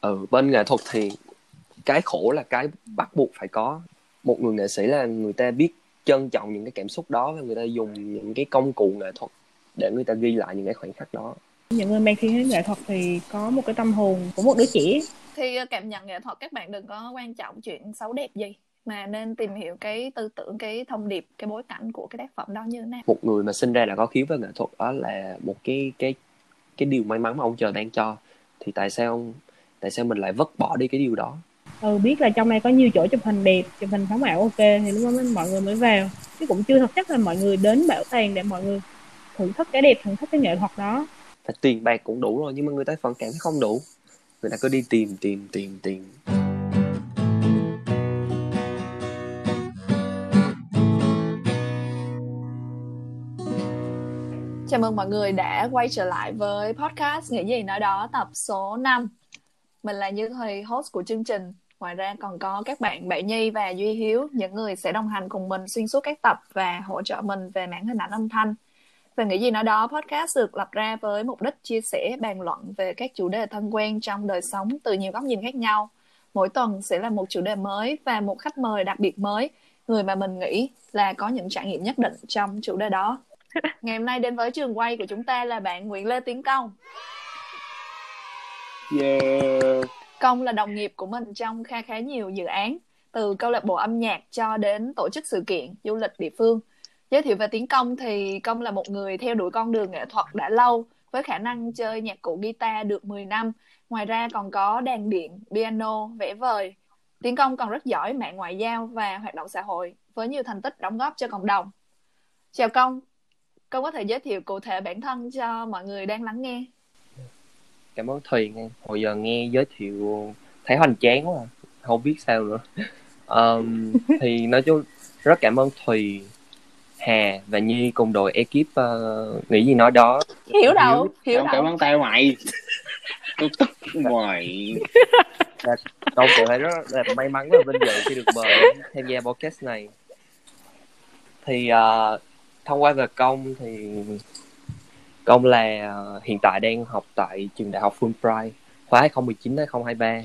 ừ bên nghệ thuật thì cái khổ là cái bắt buộc phải có. Một người nghệ sĩ là người ta biết trân trọng những cái cảm xúc đó và người ta dùng những cái công cụ nghệ thuật để người ta ghi lại những cái khoảnh khắc đó. Những người mang thiên hướng nghệ thuật thì có một cái tâm hồn của một đứa trẻ. Thì ờ, cảm nhận nghệ thuật các bạn đừng có quan trọng chuyện xấu đẹp gì mà nên tìm hiểu cái tư tưởng cái thông điệp cái bối cảnh của cái tác phẩm đó như thế nào. Một người mà sinh ra đã có khiếu với nghệ thuật đó là một cái cái cái điều may mắn mà ông trời đang cho. Thì tại sao tại sao mình lại vứt bỏ đi cái điều đó? Ừ biết là trong này có nhiều chỗ chụp hình đẹp chụp hình phóng ảo ok thì lúc đó mọi người mới vào. Chứ cũng chưa thật chắc là mọi người đến bảo tàng để mọi người thưởng thức cái đẹp thưởng thức cái nghệ thuật đó. Và tiền bạc cũng đủ rồi nhưng mà người ta vẫn cảm thấy không đủ. Người ta cứ đi tìm tìm tìm tìm. Chào mừng mọi người đã quay trở lại với podcast Nghĩ gì nói đó tập số 5 Mình là Như Thùy, host của chương trình. Ngoài ra còn có các bạn Bảy Nhi và Duy Hiếu Những người sẽ đồng hành cùng mình xuyên suốt các tập Và hỗ trợ mình về mảng hình ảnh âm thanh. Và Nghĩ gì nói đó podcast được lập ra với mục đích chia sẻ, bàn luận về các chủ đề thân quen trong đời sống từ nhiều góc nhìn khác nhau. Mỗi tuần sẽ là một chủ đề mới và một khách mời đặc biệt mới. Người mà mình nghĩ là có những trải nghiệm nhất định trong chủ đề đó. Ngày hôm nay đến với trường quay của chúng ta là bạn Nguyễn Lê Tiến Công yeah Công là đồng nghiệp của mình trong kha khá nhiều dự án, từ câu lạc bộ âm nhạc cho đến tổ chức sự kiện, du lịch địa phương. Giới thiệu về Tiến Công thì Công là một người theo đuổi con đường nghệ thuật đã lâu, với khả năng chơi nhạc cụ guitar được 10 năm. Ngoài ra còn có đàn điện, piano, vẽ vời. Tiến Công còn rất giỏi mạng ngoại giao và hoạt động xã hội, với nhiều thành tích đóng góp cho cộng đồng. Chào Công, Công có thể giới thiệu cụ thể bản thân cho mọi người đang lắng nghe cảm ơn thùy nghe. Hồi giờ nghe giới thiệu thấy hoành tráng quá à. không biết sao nữa. Ờm, thì nói chung rất cảm ơn thùy hà và nhi cùng đội ekip ờ, nghĩ gì nói đó. Hiểu đâu, hiểu Cảm, cảm đâu. ơn tay mày Tôi tức mày công cảm thấy rất là may mắn và vinh dự khi được mời tham gia podcast này. Thì ờ, thông qua về công thì công là ờ, hiện tại đang học tại trường đại học Fulbright khóa 2019 tới 2023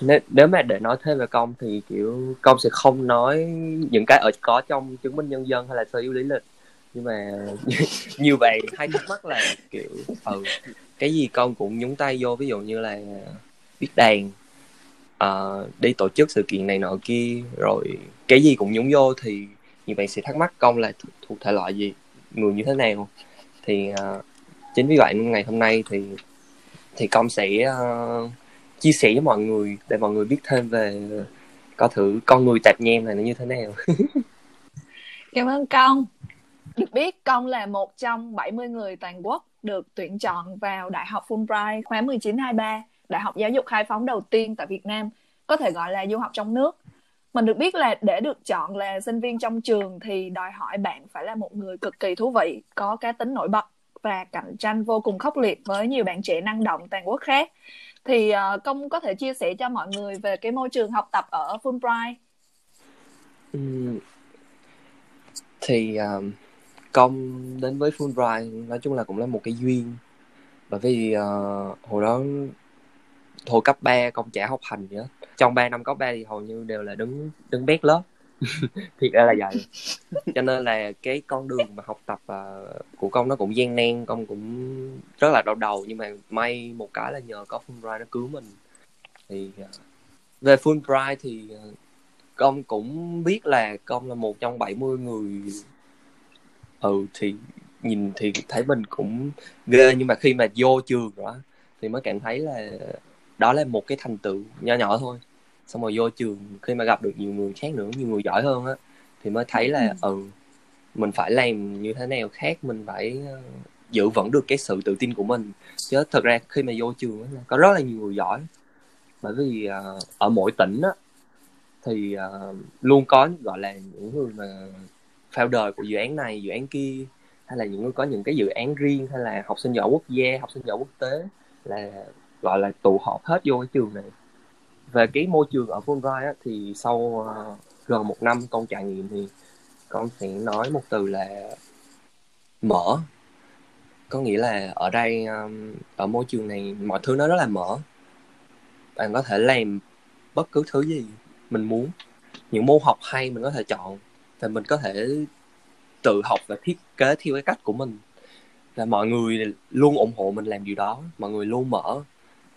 nếu, nếu mà để nói thêm về công thì kiểu công sẽ không nói những cái ở có trong chứng minh nhân dân hay là sơ yếu lý lịch. Nhưng mà nhiều bạn hay thắc mắc là kiểu ừ cái gì công cũng nhúng tay vô ví dụ như là viết đàn uh, đi tổ chức sự kiện này nọ kia rồi cái gì cũng nhúng vô thì nhiều bạn sẽ thắc mắc công là thuộc, thuộc thể loại gì người như thế nào thì uh, chính vì vậy ngày hôm nay thì thì công sẽ uh, chia sẻ với mọi người để mọi người biết thêm về coi thử con người tạp nhem này nó như thế nào Cảm ơn Công. Được biết Công là một trong 70 người toàn quốc được tuyển chọn vào Đại học Fulbright khóa 1923, đại học giáo dục khai phóng đầu tiên tại Việt Nam, có thể gọi là du học trong nước. Mình được biết là để được chọn là sinh viên trong trường thì đòi hỏi bạn phải là một người cực kỳ thú vị, có cá tính nổi bật và cạnh tranh vô cùng khốc liệt với nhiều bạn trẻ năng động toàn quốc khác. Thì uh, Công có thể chia sẻ cho mọi người về cái môi trường học tập ở Fulbright. Ừ. Thì um, công đến với Fulbright nói chung là cũng là một cái duyên bởi vì uh, hồi đó hồi cấp 3 công chả học hành gì hết trong 3 năm cấp 3 thì hầu như đều là đứng đứng bét lớp. Thiệt ra là vậy. Cho nên là cái con đường mà học tập uh, của con nó cũng gian nan con cũng rất là đau đầu. Nhưng mà may một cái là nhờ có Fulbright nó cứu mình. Thì uh, về Fulbright thì uh, con cũng biết là con là một trong 70 người ừ thì nhìn thì thấy mình cũng ghê. Nhưng mà khi mà vô trường rồi thì mới cảm thấy là đó là một cái thành tựu nho nhỏ thôi xong rồi vô trường khi mà gặp được nhiều người khác nữa nhiều người giỏi hơn á thì mới thấy là ừ. mình phải làm như thế nào khác mình phải ờ, giữ vững được cái sự tự tin của mình. Chứ thật ra khi mà vô trường á, có rất là nhiều người giỏi. Bởi vì ờ, ở mỗi tỉnh á thì ờ, luôn có gọi là những người mà founder của dự án này dự án kia hay là những người có những cái dự án riêng hay là học sinh giỏi quốc gia học sinh giỏi quốc tế là gọi là tụ họp hết vô cái trường này về cái môi trường ở Fulbright á, thì sau uh, gần một năm con trải nghiệm thì con sẽ nói một từ là mở. Có nghĩa là ở đây um, ở môi trường này mọi thứ nó rất là mở. Bạn có thể làm bất cứ thứ gì mình muốn. Những môn học hay mình có thể chọn và mình có thể tự học và thiết kế theo cái cách của mình. Là mọi người luôn ủng hộ mình làm điều đó. Mọi người luôn mở.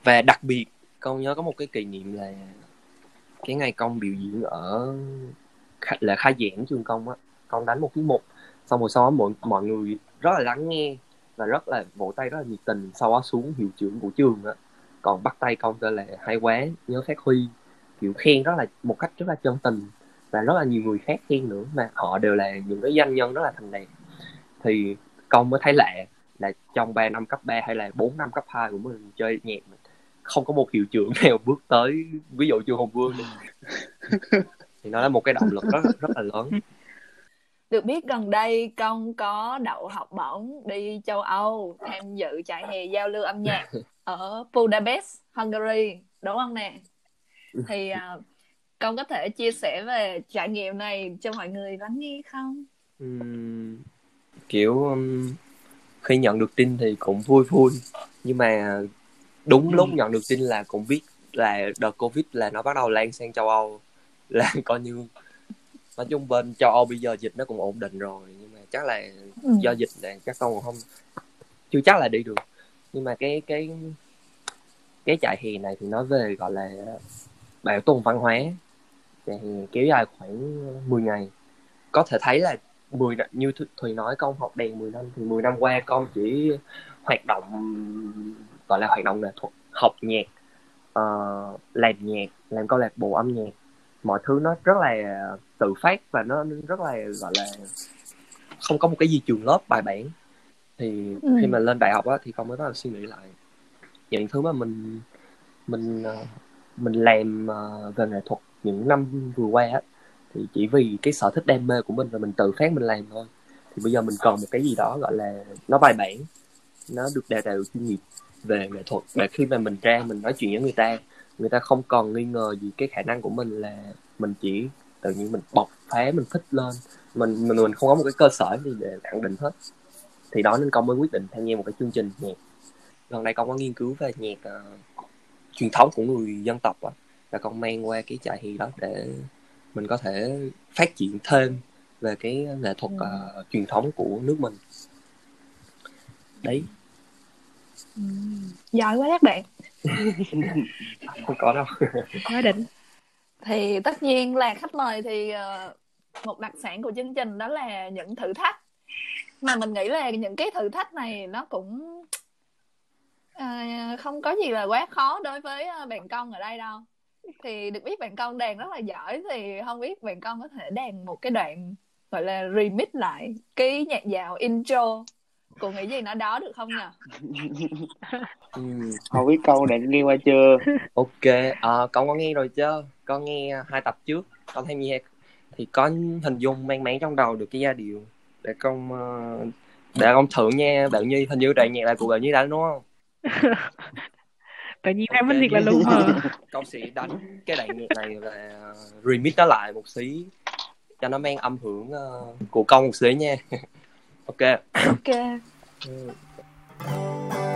Và đặc biệt con nhớ có một cái kỷ niệm là cái ngày công biểu diễn ở là khai giảng trường công á. Con đánh một tiết một, xong rồi sau đó mọi mọi người rất là lắng nghe và rất là vỗ tay rất là nhiệt tình. Sau đó xuống hiệu trưởng của trường á. Còn bắt tay công tên là hay quá nhớ phát huy. Kiểu khen rất là một cách rất là chân tình và rất là nhiều người khác khen nữa mà họ đều là những cái doanh nhân rất là thành đạt. Thì công mới thấy lạ là trong 3 năm cấp 3 hay là 4 năm cấp 2 của mình chơi nhạc không có một hiệu trưởng nào bước tới ví dụ trường hồng vương thì nó là một cái động lực rất rất là lớn được biết gần đây công có đậu học bổng đi châu Âu tham dự trại hè giao lưu âm nhạc ở Budapest, Hungary đúng không nè? Thì uh, công có thể chia sẻ về trải nghiệm này cho mọi người lắng nghe không? Uhm, kiểu um, khi nhận được tin thì cũng vui vui nhưng mà đúng lúc nhận được tin là cũng biết là đợt covid là nó bắt đầu lan sang châu âu là coi như nói chung bên châu âu bây giờ dịch nó cũng ổn định rồi nhưng mà chắc là ừ. do dịch này các con còn không chưa chắc là đi được. Nhưng mà cái cái cái trại hè này thì nói về gọi là bảo tồn văn hóa trại hè kéo dài khoảng 10 ngày. Có thể thấy là 10 như Thùy nói con học đèn 10 năm thì 10 năm qua con chỉ hoạt động gọi là hoạt động nghệ thuật học nhạc uh, làm nhạc làm câu lạc bộ âm nhạc. Mọi thứ nó rất là tự phát và nó rất là gọi là không có một cái gì trường lớp bài bản. Thì ừ. khi mà lên đại học á thì con mới bắt đầu suy nghĩ lại những thứ mà mình mình ờ, mình làm ờ, về nghệ thuật những năm vừa qua á. Thì chỉ vì cái sở thích đam mê của mình và mình tự phát mình làm thôi. Thì bây giờ mình cần một cái gì đó gọi là nó bài bản nó được đào tạo chuyên nghiệp về nghệ thuật và khi mà mình ra mình nói chuyện với người ta người ta không còn nghi ngờ gì cái khả năng của mình là mình chỉ tự nhiên mình bộc phá mình thích lên. Mình mình mình không có một cái cơ sở gì để khẳng định hết. Thì đó nên con mới quyết định tham gia một cái chương trình nhạc. Gần đây con có nghiên cứu về nhạc uh, truyền thống của người dân tộc á. Và con mang qua cái trại hè đó để mình có thể phát triển thêm về cái nghệ thuật uh, truyền thống của nước mình. Đấy ừ. giỏi quá các bạn. Không có đâu. Quá đỉnh. Thì tất nhiên là khách mời thì uh, một đặc sản của chương trình đó là những thử thách. Mà mình nghĩ là những cái thử thách này nó cũng uh, không có gì là quá khó đối với uh, bạn công ở đây đâu. Thì được biết bạn công đàn rất là giỏi thì không biết bạn công có thể đàn một cái đoạn gọi là remix lại cái nhạc dạo intro cô nghĩ gì nó đó được không nhỉ ừ. không biết câu đã nghe qua chưa? Ok à, con có nghe rồi chứ? Con nghe hai tập trước con thấy nghe thì có hình dung mang máng trong đầu được cái giai điệu để con uh, để con thử nha bạn nhi hình như đoạn nhạc là của bạn nhi đánh đúng không? Tự nhiên okay. em thiệt là luôn hả con sẽ đánh cái đoạn nhạc này là remix nó lại một xí cho nó mang âm hưởng uh, của công một xí nha. Ok. Ok ừ. Ôi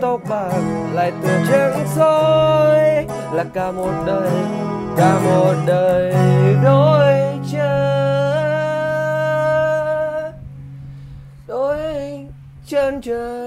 tóc bạc, lại tuổi trắng soi, là cả một đời, cả một đời đôi chân. Đôi chân chân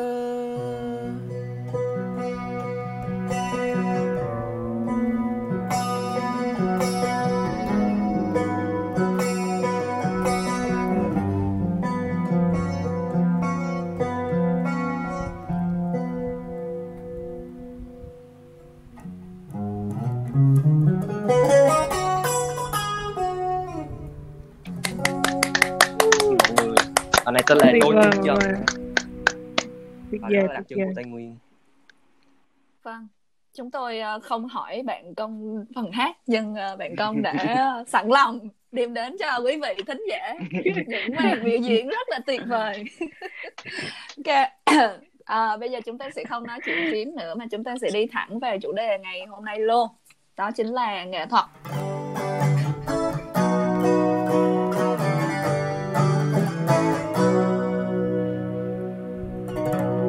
mà. tuyệt và vời đó là đặc trưng của tây nguyên Vâng, chúng tôi ờ, không hỏi bạn công phần hát nhưng ờ, bạn công đã sẵn lòng đem đến cho quý vị thính giả những màn biểu diễn rất là tuyệt vời. Ok, à, bây giờ chúng ta sẽ không nói chuyện phím nữa mà chúng ta sẽ đi thẳng về chủ đề ngày hôm nay luôn. Đó chính là nghệ thuật.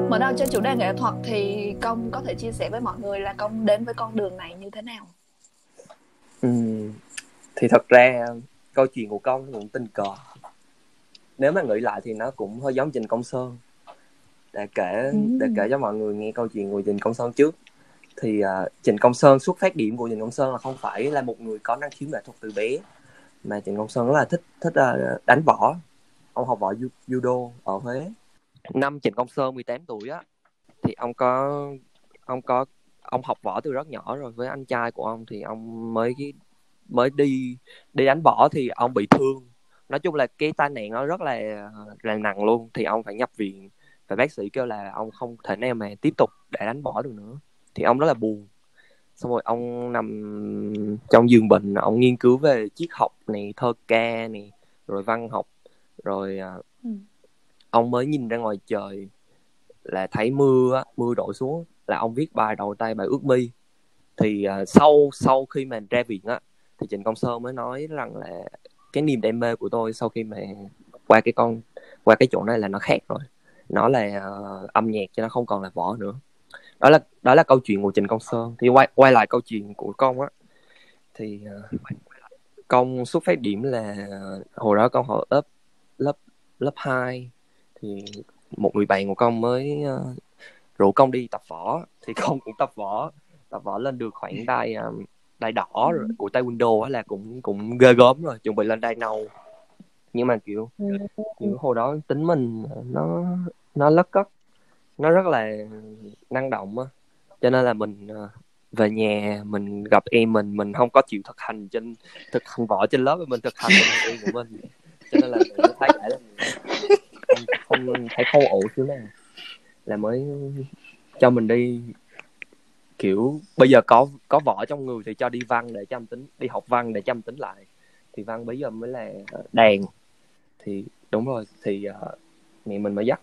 Mở đầu cho chủ đề nghệ thuật thì công có thể chia sẻ với mọi người là công đến với con đường này như thế nào? Ừm, thì thật ra câu chuyện của công cũng tình cờ. Nếu mà nghĩ lại thì nó cũng hơi giống Trình Công Sơn. Để kể để Ừm. kể cho mọi người nghe câu chuyện của Trình Công Sơn trước. Thì à, Trình Công Sơn xuất phát điểm của Trình Công Sơn là không phải là một người có năng khiếu nghệ thuật từ bé mà Trình Công Sơn rất là thích thích à, đánh võ. Ông học võ ju- judo ở Huế năm Trịnh Công Sơn 18 tuổi á, thì ông có ông có, ông học võ từ rất nhỏ rồi. Với anh trai của ông thì ông mới mới đi đi đánh võ thì ông bị thương. Nói chung là cái tai nạn nó rất là là nặng luôn. Thì ông phải nhập viện. Và bác sĩ kêu là ông không thể nào mà tiếp tục để đánh võ được nữa. Thì ông rất là buồn. Xong rồi ông nằm trong giường bệnh, ông nghiên cứu về triết học này, thơ ca này, rồi văn học, rồi à, Ừ ông mới nhìn ra ngoài trời là thấy mưa mưa đổ xuống là ông viết bài đầu tay bài ước mi thì uh, sau sau khi mà ra viện á thì Trịnh Công Sơn mới nói rằng là cái niềm đam mê của tôi sau khi mà qua cái con qua cái chỗ này là nó khác rồi. Nó là uh, âm nhạc chứ nó không còn là võ nữa. Đó là đó là câu chuyện của Trịnh Công Sơn. Thì quay quay lại câu chuyện của công á thì à, uh, công xuất phát điểm là hồi đó công học lớp lớp lớp 2 thì một người bạn của công mới ờ, rủ công đi tập võ. Thì công cũng tập võ tập võ lên được khoảng đai ờ, đai đỏ rồi của taekwondo á là cũng cũng ghê gớm rồi chuẩn bị lên đai nâu. Nhưng mà kiểu kiểu hồi đó tính mình nó nó lất cất nó rất là năng động á. Cho nên là mình ờ, về nhà mình gặp em mình mình không có chịu thực hành trên thực hành võ trên lớp mình thực hành em của mình. Cho nên là mình thấy là không, không thấy không ổn chứ nào là mới cho mình đi kiểu bây giờ có có vỏ trong người thì cho đi văn để cho âm tính đi học văn để cho âm tính lại. Thì văn bây giờ mới là đàn. Thì đúng rồi thì uh, mẹ mình mới dắt.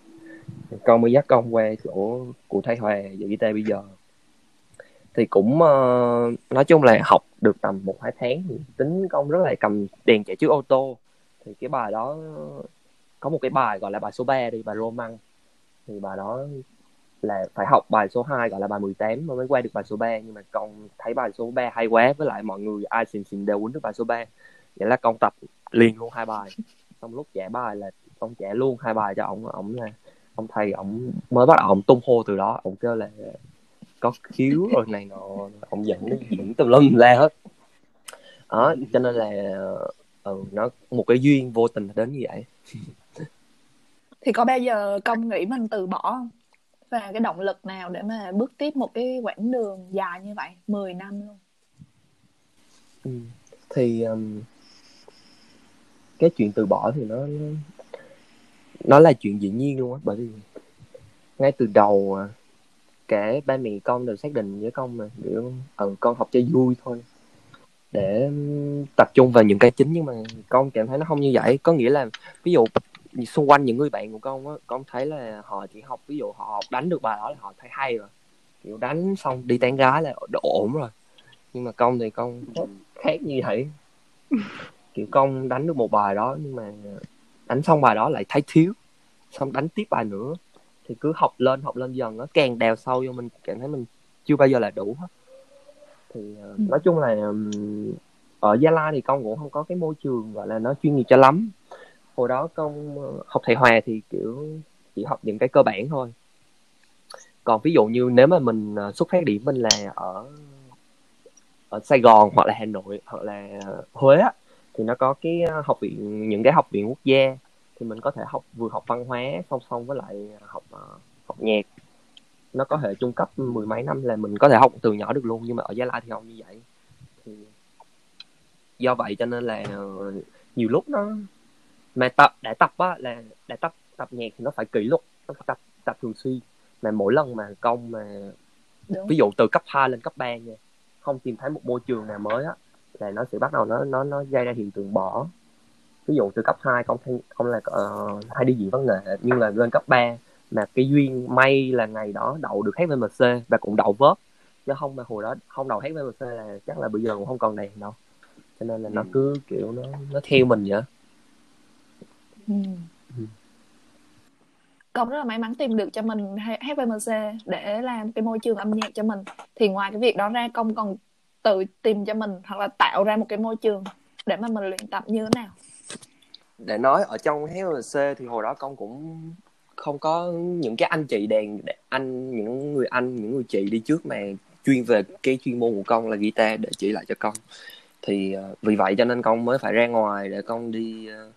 Con mới dắt con qua chỗ của thầy hòa dạy guitar bây giờ. Thì cũng uh, nói chung là học được tầm một hai tháng thì tính con rất là cầm đèn chạy trước ô tô. Thì cái bài đó có một cái bài gọi là bài số 3 đi bài Roman thì bài đó là phải học bài số 2 gọi là bài 18 mới qua được bài số 3 nhưng mà con thấy bài số 3 hay quá với lại mọi người ai xình xình đều quýnh được bài số 3 vậy là con tập liền luôn hai bài. Xong lúc trả bài là con trả luôn hai bài cho ổng ổng là ông thầy ổng mới bắt đầu tung hô từ đó. Ổng kêu là có khiếu rồi này nọ. Ổng dẫn dẫn tùm lum la hết. Đó cho nên là ừ, nó một cái duyên vô tình đến như vậy. thì có bao giờ công nghĩ mình từ bỏ không? Và cái động lực nào để mà bước tiếp một cái quãng đường dài như vậy? 10 năm luôn. Ừ. thì um, cái chuyện từ bỏ thì nó nó là chuyện dĩ nhiên luôn á bởi vì ngay từ đầu à, cả ba mẹ con đều xác định với con mà kiểu ừ, con học cho vui thôi. Để um, tập trung vào những cái chính nhưng mà con cảm thấy nó không như vậy. Có nghĩa là ví dụ xung quanh những người bạn của con á con thấy là họ chỉ học ví dụ họ học đánh được bài đó là họ thấy hay rồi. Kiểu đánh xong đi tán gái là ổn rồi. Nhưng mà con thì con khác như vậy. Kiểu con đánh được một bài đó nhưng mà đánh xong bài đó lại thấy thiếu. Xong đánh tiếp bài nữa. Thì cứ học lên học lên dần nó càng đào sâu vô mình cảm thấy mình chưa bao giờ là đủ hết. Thì uh, nói chung là ở gia lai thì con cũng không có cái môi trường gọi là nó chuyên nghiệp cho lắm hồi đó công ờ, học thầy hòa thì kiểu chỉ học những cái cơ bản thôi. Còn ví dụ như nếu mà mình ờ, xuất phát điểm mình là ở ở Sài Gòn hoặc là Hà Nội hoặc là Huế á, thì nó có cái ờ, học viện những cái học viện quốc gia thì mình có thể học vừa học văn hóa song song với lại học học nhạc. Nó có thể trung cấp mười mấy năm là mình có thể học từ nhỏ được luôn nhưng mà ở Gia Lai thì không như vậy. Thì do vậy cho nên là nhiều lúc nó mà tập để tập á là để tập tập nhạc thì nó phải kỷ luật nó phải tập tập thường xuyên. Mà mỗi lần mà công mà Đúng. ví dụ từ cấp 2 lên cấp 3 nha không tìm thấy một môi trường nào mới á là nó sẽ bắt đầu nó nó nó gây ra hiện tượng bỏ. Ví dụ từ cấp 2 con thi, con là uh, hay đi diễn văn nghệ nhưng là lên cấp 3 mà cái duyên may là ngày đó đậu được HVMC và cũng đậu vớt. Chứ không mà hồi đó không đậu HVMC là chắc là bây giờ cũng không còn đèn đâu. Cho nên là nó ừ. cứ kiểu nó nó theo mình vậy ừ. ừ. con rất là may mắn tìm được cho mình HVMC để làm cái môi trường âm nhạc cho mình thì ngoài cái việc đó ra công còn tự tìm cho mình hoặc là tạo ra một cái môi trường để mà mình luyện tập như thế nào để nói ở trong HLC thì hồi đó con cũng không có những cái anh chị đèn anh những người anh những người chị đi trước mà chuyên về cái chuyên môn của con là guitar để chỉ lại cho con thì uh, vì vậy cho nên con mới phải ra ngoài để con đi uh,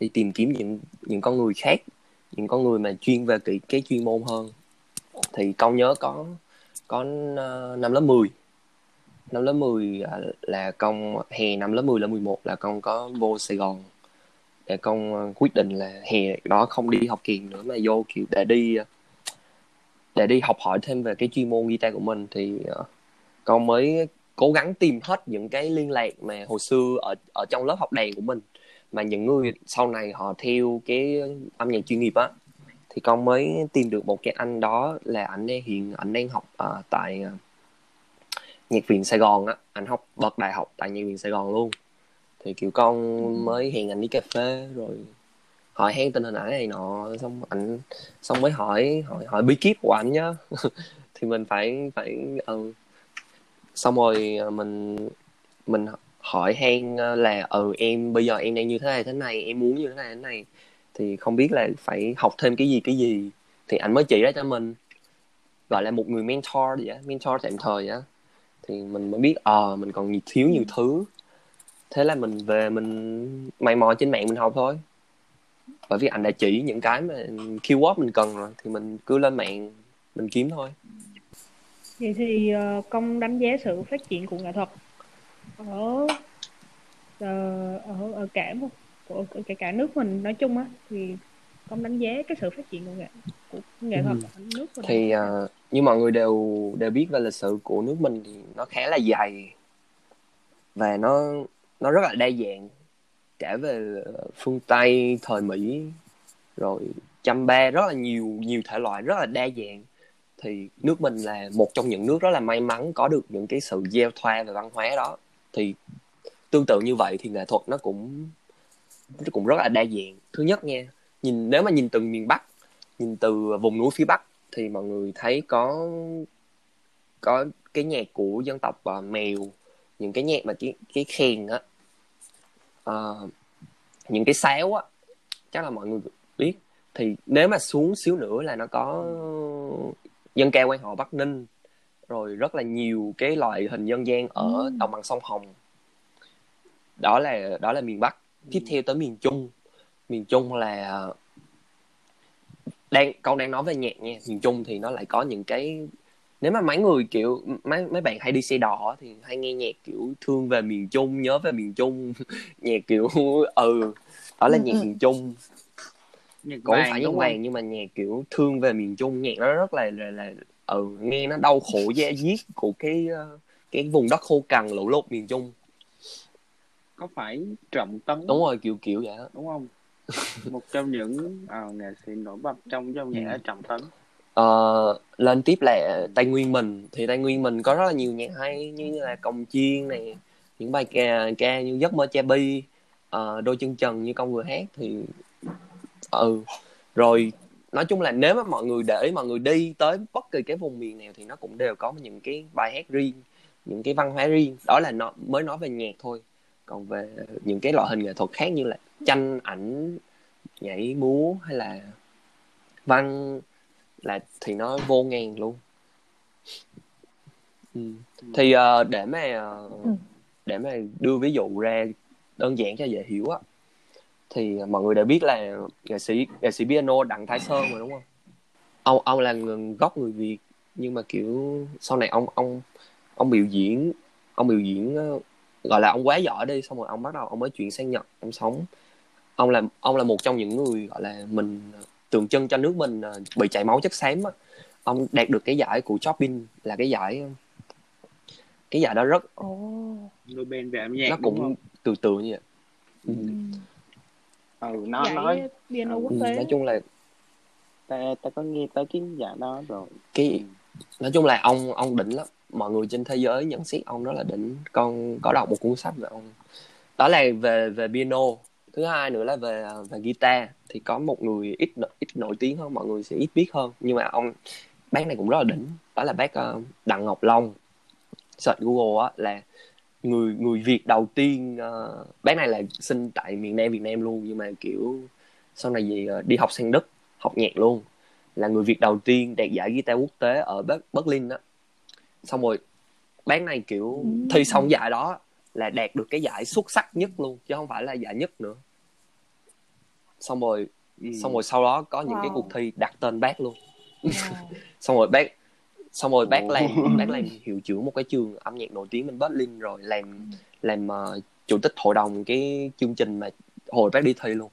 đi tìm kiếm những những con người khác những con người mà chuyên về cái, cái chuyên môn hơn. Thì con nhớ có có ờ, năm lớp 10 năm lớp 10 à, là con hè năm lớp 10 lớp 11 là con có vô Sài Gòn. Để con ờ, quyết định là hè đó không đi học kiền nữa mà vô kiểu để đi ờ, để đi học hỏi thêm về cái chuyên môn guitar của mình thì con mới cố gắng tìm hết những cái liên lạc mà hồi xưa ở ở trong lớp học đàn của mình mà những người sau này họ theo cái âm nhạc chuyên nghiệp á thì con mới tìm được một cái anh đó là anh đang hiện anh đang học uh, tại uh, nhạc viện Sài Gòn á anh học bậc đại học tại nhạc viện Sài Gòn luôn thì kiểu con ừ. mới hẹn anh đi cà phê rồi hỏi hen tình hình ảnh này nọ xong anh xong mới hỏi hỏi hỏi bí kíp của anh nhá thì mình phải phải ừ. xong rồi ờ, mình mình hỏi han ờ, là ừ em bây giờ em đang như thế này thế này em muốn như thế này thế này. Thì không biết là phải học thêm cái gì cái gì. Thì anh mới chỉ ra cho mình gọi là một người mentor vậy mentor tạm thời á. Thì mình mới biết ờ à, mình còn thiếu nhiều thứ. Thế là mình về mình mày mò trên mạng mình học thôi. Bởi vì anh đã chỉ những cái mà keyword mình cần rồi thì mình cứ lên mạng mình kiếm thôi. Vậy thì ờ, công đánh giá sự phát triển của nghệ thuật ở ở ở cả một ở cả, cả nước mình nói chung á thì công đánh giá cái sự phát triển của nghệ của nghệ thuật ở nước mình. Thì uh, như mọi người đều đều biết về lịch sử của nước mình thì nó khá là dài và nó nó rất là đa dạng cả về phương tây thời mỹ rồi chăm ba rất là nhiều nhiều thể loại rất là đa dạng. Thì nước mình là một trong những nước rất là may mắn có được những cái sự gieo thoa về văn hóa đó thì tương tự như vậy thì nghệ thuật nó cũng nó cũng rất là đa dạng. Thứ nhất nha nhìn nếu mà nhìn từ miền bắc nhìn từ vùng núi phía bắc thì mọi người thấy có có cái nhạc của dân tộc uh, mèo những cái nhạc mà cái cái khen á. Uh, những cái sáo á chắc là mọi người biết. Thì nếu mà xuống xíu nữa là nó có dân ca quan họ bắc ninh rồi rất là nhiều cái loại hình dân gian ở Ừ. đồng bằng sông hồng. Đó là đó là miền bắc. Tiếp theo tới miền trung. Miền trung là đang con đang nói về nhạc nha. Miền trung thì nó lại có những cái nếu mà mấy người kiểu mấy mấy bạn hay đi xe á, thì hay nghe nhạc kiểu thương về miền trung nhớ về miền trung. Nhạc kiểu ừ đó là Ừ, nhạc ừ. miền trung. Nhật cũng phải nhạc vàng nhưng mà nhạc kiểu thương về miền trung nhạc nó rất là là, là ừ nghe nó đau khổ da diết của cái ờ, cái vùng đất khô cằn lũ lụt miền trung. Có phải trọng tấn đúng rồi kiểu kiểu vậy đó. đúng không? Một trong những ờ, nghệ sĩ nổi bật trong dòng nhạc Ừ. trọng tấn. Ờ, lên tiếp là tây nguyên mình. Thì tây nguyên mình có rất là nhiều nhạc hay như là cồng chiên này những bài ca ca như giấc mơ cha bi ờ, đôi chân trần như công vừa hát thì ừ. Rồi nói chung là nếu mà mọi người để mọi người đi tới bất kỳ cái vùng miền nào thì nó cũng đều có những cái bài hát riêng những cái văn hóa riêng đó là nó mới nói về nhạc thôi còn về những cái loại hình nghệ thuật khác như là tranh ảnh nhảy múa hay là văn là thì nó vô ngàn luôn ừ. thì ờ, để mà ờ, Ừ. để mà đưa ví dụ ra đơn giản cho dễ hiểu á thì mọi người đều biết là nghệ sĩ nghệ sĩ piano đặng thái sơn mà đúng không? Ông ông là người, gốc người việt nhưng mà kiểu sau này ông ông ông biểu diễn ông biểu diễn ờ, gọi là ông quá giỏi đi xong rồi ông bắt đầu ông mới chuyển sang nhật ông sống. Ông là ông là một trong những người gọi là mình tượng trưng cho nước mình ờ, bị chảy máu chất xám á. Ông đạt được cái giải của Chopin là cái giải cái giải đó rất Ồ. Nobel về âm nhạc nó cũng từ từ như vậy. Ừ. Ừ. ừ nó giải nói. Piano Ừ, quốc Ừ, tế. nói chung là ta ta có nghe tới cái giải đó rồi. Cái nói chung là ông ông đỉnh lắm. Mọi người trên thế giới nhận xét ông đó là đỉnh. Con có đọc một cuốn sách về ông. Đó là về về piano. Thứ hai nữa là về về guitar. Thì có một người ít nổi- ít nổi tiếng hơn mọi người sẽ ít biết hơn. Nhưng mà ông bác này cũng rất là đỉnh. Đó là bác ờ, đặng ngọc long. Search google á là người người việt đầu tiên ờ, bác này là sinh tại miền nam việt nam luôn nhưng mà kiểu sau này về ờ, đi học sang đức học nhạc luôn là người Việt đầu tiên đạt giải guitar quốc tế ở Ber- Berlin đó xong rồi bác này kiểu Ừ. thi xong giải đó là đạt được cái giải xuất sắc nhất luôn chứ không phải là giải nhất nữa xong rồi ừ. xong rồi sau đó có những cái Wow. cuộc thi đặt tên bác luôn Wow. xong rồi bác xong rồi bác làm bác làm hiệu trưởng một cái trường âm nhạc nổi tiếng bên Berlin rồi làm làm ờ, chủ tịch hội đồng cái chương trình mà hồi bác đi thi luôn.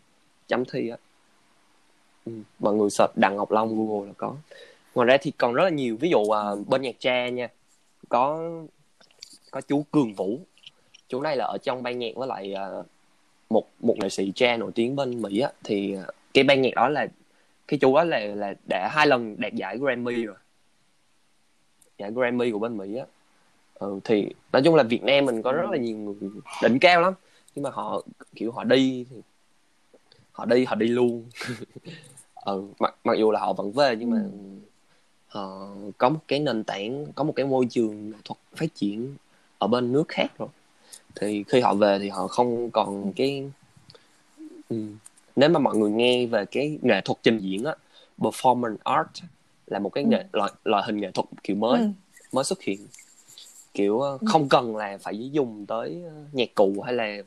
Chấm thi á. Ừ. mọi người search đặng ngọc long google là có. Ngoài ra thì còn rất là nhiều ví dụ ờ, bên nhạc cha nha. Có có chú cường vũ. Chú này là ở trong ban nhạc với lại ờ, một một nghệ sĩ cha nổi tiếng bên mỹ á. Thì ờ, cái ban nhạc đó là cái chú đó là là đã hai lần đạt giải Grammy rồi giải Grammy của bên Mỹ á. Ừ, thì nói chung là Việt Nam mình có rất là nhiều người đỉnh cao lắm. Nhưng mà họ kiểu họ đi thì họ đi họ đi luôn. Ừ, mặc mặc dù là họ vẫn về nhưng mà họ có một cái nền tảng có một cái môi trường nghệ thuật phát triển ở bên nước khác rồi. Thì khi họ về thì họ không còn cái ừ. nếu mà mọi người nghe về cái nghệ thuật trình diễn á performance art là một cái Ừ. nghệ loại loại hình nghệ thuật kiểu mới Ừ. mới xuất hiện kiểu ờ, không cần là phải dùng tới ờ, nhạc cụ hay là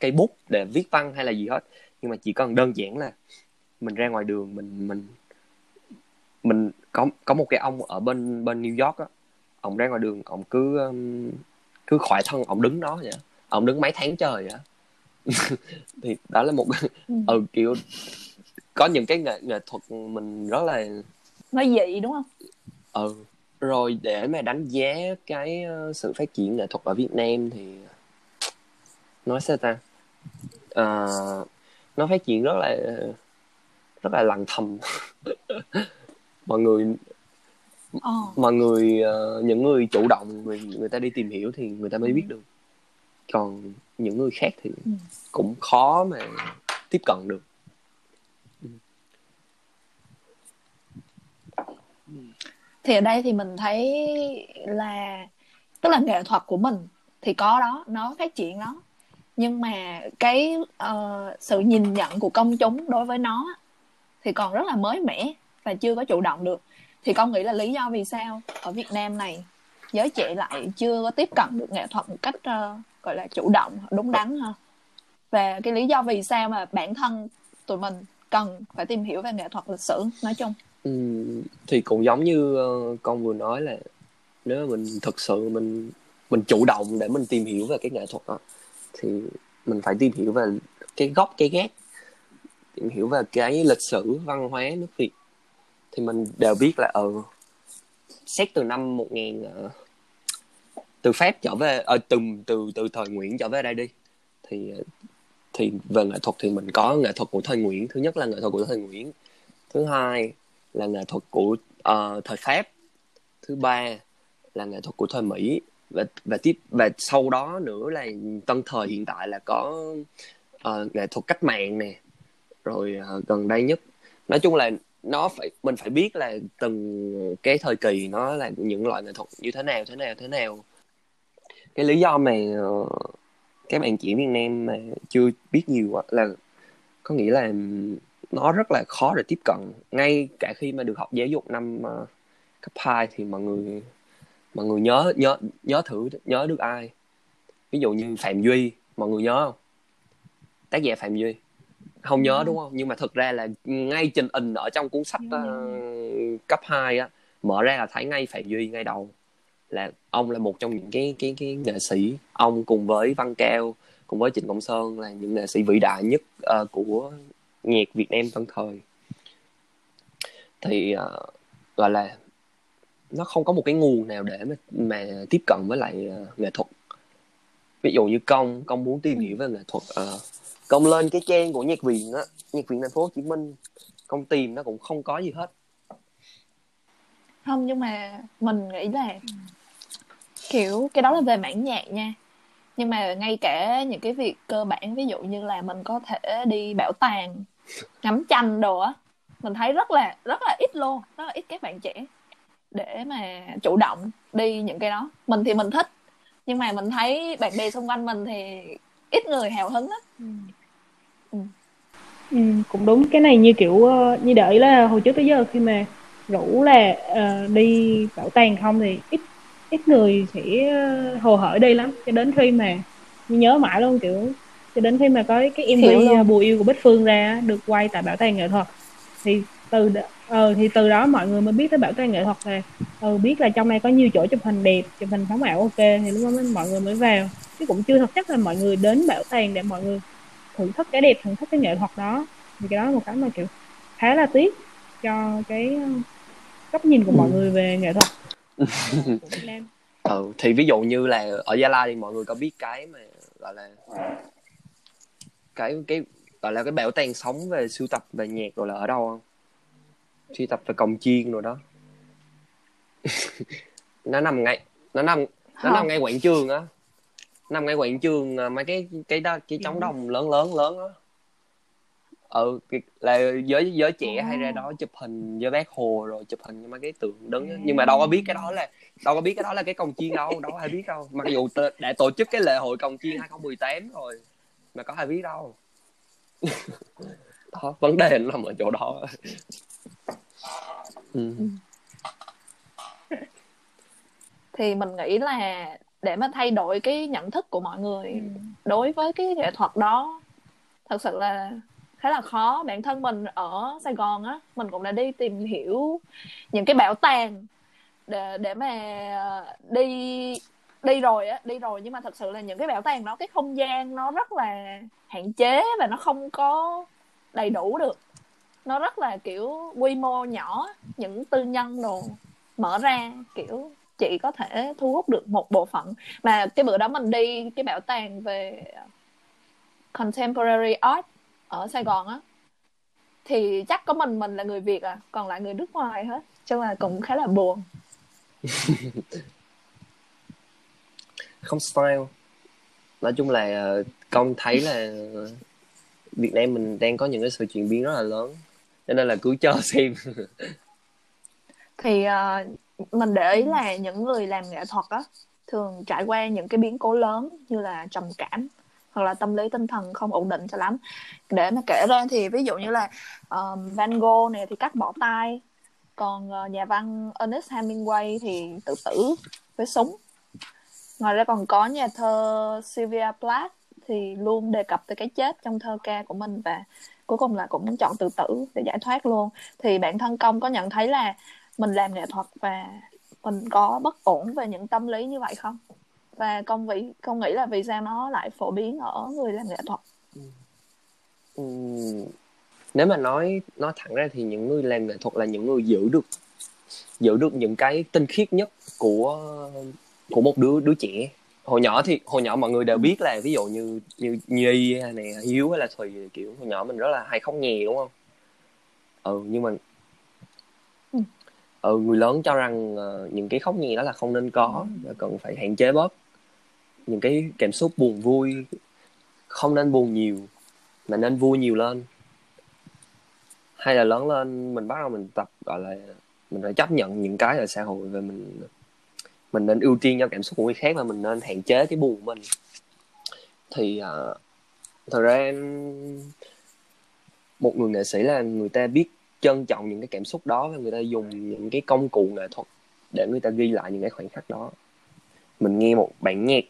cây bút để viết văn hay là gì hết nhưng mà chỉ cần đơn giản là mình ra ngoài đường mình mình mình có có một cái ông ở bên bên New York á ông ra ngoài đường ông cứ cứ khỏe thân ông đứng đó vậy ông đứng mấy tháng trời vậy thì đó là một Ừ. ừ kiểu có những cái nghệ nghệ thuật mình rất là nó dị đúng không? Ừ rồi để mà đánh giá cái ờ, sự phát triển nghệ thuật ở Việt Nam thì nói sao ta? Ờ, nó phát triển rất là rất là lặng thầm. Mọi người ờ. mọi người những người chủ động người người ta đi tìm hiểu thì người ta mới biết được. Còn những người khác thì Ừ. cũng khó mà tiếp cận được thì ở đây thì mình thấy là tức là nghệ thuật của mình thì có đó nó phát triển đó. Nhưng mà cái uh, sự nhìn nhận của công chúng đối với nó thì còn rất là mới mẻ và chưa có chủ động được. Thì con nghĩ là lý do vì sao ở Việt Nam này giới trẻ lại chưa có tiếp cận được nghệ thuật một cách uh, gọi là chủ động đúng đắn ha? Và cái lý do vì sao mà bản thân tụi mình cần phải tìm hiểu về nghệ thuật lịch sử nói chung. Ừ, thì cũng giống như ờ, con vừa nói là nếu mình thực sự mình mình chủ động để mình tìm hiểu về cái nghệ thuật đó thì mình phải tìm hiểu về cái gốc cái gác tìm hiểu về cái lịch sử văn hóa nước Việt. Thì mình đều biết là ờ xét từ năm 1000 ờ, từ Pháp trở về ờ, từ từ từ thời Nguyễn trở về đây đi thì ờ, thì về nghệ thuật thì mình có nghệ thuật của thời Nguyễn. Thứ nhất là nghệ thuật của thời Nguyễn. Thứ hai là nghệ thuật của uh, thời Pháp. Thứ ba là nghệ thuật của thời Mỹ. Và và tiếp và sau đó nữa là tân thời hiện tại là có uh, nghệ thuật cách mạng nè. Rồi uh, gần đây nhất. Nói chung là nó phải mình phải biết là từng cái thời kỳ nó là những loại nghệ thuật như thế nào thế nào thế nào. Cái lý do mà các bạn chỉ Việt Nam mà chưa biết nhiều là có nghĩa là nó rất là khó để tiếp cận. Ngay cả khi mà được học giáo dục năm ờ, cấp 2 thì mọi người mọi người nhớ nhớ nhớ thử nhớ được ai. Ví dụ như Phạm Duy mọi người nhớ không? Tác giả Phạm Duy. Không nhớ đúng không? Nhưng mà thực ra là ngay trình in ở trong cuốn sách ờ, cấp 2 á mở ra là thấy ngay Phạm Duy ngay đầu. Là ông là một trong những cái cái cái nghệ sĩ. Ông cùng với Văn Cao cùng với Trịnh Công Sơn là những nghệ sĩ vĩ đại nhất ờ, của nhạc Việt Nam tân thời. Thì uh, gọi là nó không có một cái nguồn nào để mà mà tiếp cận với lại uh, nghệ thuật. Ví dụ như công công muốn tìm hiểu về nghệ thuật uh, công lên cái trang của nhạc viện á nhạc viện thành phố Hồ Chí Minh. Công tìm nó cũng không có gì hết. Không nhưng mà mình nghĩ là kiểu cái đó là về mảng nhạc nha. Nhưng mà ngay cả những cái việc cơ bản ví dụ như là mình có thể đi bảo tàng ngắm tranh đồ á mình thấy rất là rất là ít luôn rất là ít các bạn trẻ để mà chủ động đi những cái đó. Mình thì mình thích nhưng mà mình thấy bạn bè xung quanh mình thì ít người hào hứng lắm. Ừ, cũng đúng. Cái này như kiểu ờ, như để ý là hồi trước tới giờ khi mà rủ là ờ, đi bảo tàng không thì ít ít người sẽ ờ, hồ hởi đi lắm. Cho đến khi mà như nhớ mãi luôn kiểu cho đến khi mà có cái Hiểu MV Bùa yêu của Bích Phương ra được quay tại bảo tàng nghệ thuật. Thì từ ờ, thì từ đó mọi người mới biết tới bảo tàng nghệ thuật là ừ, biết là trong này có nhiều chỗ chụp hình đẹp chụp hình sống ảo ok. Thì lúc đó mới, mọi người mới vào. Chứ cũng chưa thật chắc là mọi người đến bảo tàng để mọi người thưởng thức cái đẹp thưởng thức cái nghệ thuật đó. Thì cái đó là một cái mà kiểu khá là tiếc cho cái ờ, góc nhìn của mọi Ừ. người về nghệ thuật. Ừ, thì ví dụ như là ở Gia Lai thì mọi người có biết cái mà gọi là cái cái gọi là cái bảo tàng sống về sưu tập về nhạc rồi là ở đâu không? Sưu tập về cồng chiên rồi đó. Nó nằm ngay nó nằm nó nằm ngay quảng trường á. Nằm ngay quảng trường à, mấy cái cái đó cái trống đồng lớn lớn lớn á. Ừ là giới giới trẻ hay ra đó chụp hình với bác hồ rồi chụp hình với mấy cái tượng đứng nhưng mà đâu có biết cái đó là đâu có biết cái đó là cái cồng chiên đâu đâu có ai biết đâu. Mặc dù đã tổ chức cái lễ hội cồng chiên 2018 rồi mà có ai biết đâu đó vấn đề nó nằm ở chỗ đó ừ. thì mình nghĩ là để mà thay đổi cái nhận thức của mọi người Ừ. đối với cái nghệ thuật đó thật sự là khá là khó bản thân mình ở Sài Gòn á mình cũng đã đi tìm hiểu những cái bảo tàng để để mà đi đi rồi á, đi rồi, nhưng mà thật sự là những cái bảo tàng đó, cái không gian nó rất là hạn chế và nó không có đầy đủ được. Nó rất là, kiểu, quy mô nhỏ, những tư nhân đồ mở ra, kiểu, chỉ có thể thu hút được một bộ phận. Mà cái bữa đó mình đi cái bảo tàng về contemporary art ở Sài Gòn á, thì chắc có mình mình là người Việt à còn lại người nước ngoài hết, cho là cũng khá là buồn. không style. Nói chung là ờ, con công thấy là Việt Nam mình đang có những cái sự chuyển biến rất là lớn cho nên là cứ cho xem. Thì uh, mình để ý là những người làm nghệ thuật á thường trải qua những cái biến cố lớn như là trầm cảm hoặc là tâm lý tinh thần không ổn định cho lắm. Để mà kể ra thì ví dụ như là um, Van Gogh này thì cắt bỏ tay còn uh, nhà văn Ernest Hemingway thì tự tử với súng ngoài ra còn có nhà thơ Sylvia Plath thì luôn đề cập tới cái chết trong thơ ca của mình và cuối cùng là cũng chọn tự tử để giải thoát luôn. Thì bản thân công có nhận thấy là mình làm nghệ thuật và mình có bất ổn về những tâm lý như vậy không? Và công vị công nghĩ là vì sao nó lại phổ biến ở người làm nghệ thuật? Ừ. nếu mà nói nói thẳng ra thì những người làm nghệ thuật là những người giữ được giữ được những cái tinh khiết nhất của của một đứa đứa trẻ. Hồi nhỏ thì hồi nhỏ mọi người đều biết là ví dụ như như nhi hay này hiếu hay là thùy kiểu hồi nhỏ mình rất là hay khóc nhè đúng không? Ừ nhưng mà Ừ. ừ người lớn cho rằng ờ, những cái khóc nhè đó là không nên có và cần phải hạn chế bớt. Những cái cảm xúc buồn vui không nên buồn nhiều mà nên vui nhiều lên. Hay là lớn lên mình bắt đầu mình tập gọi là mình phải chấp nhận những cái ở xã hội và mình mình nên ưu tiên cho cảm xúc của người khác và mình nên hạn chế cái buồn của mình. Thì uh, thật ra một người nghệ sĩ là người ta biết trân trọng những cái cảm xúc đó và người ta dùng những cái công cụ nghệ thuật để người ta ghi lại những cái khoảnh khắc đó. Mình nghe một bản nhạc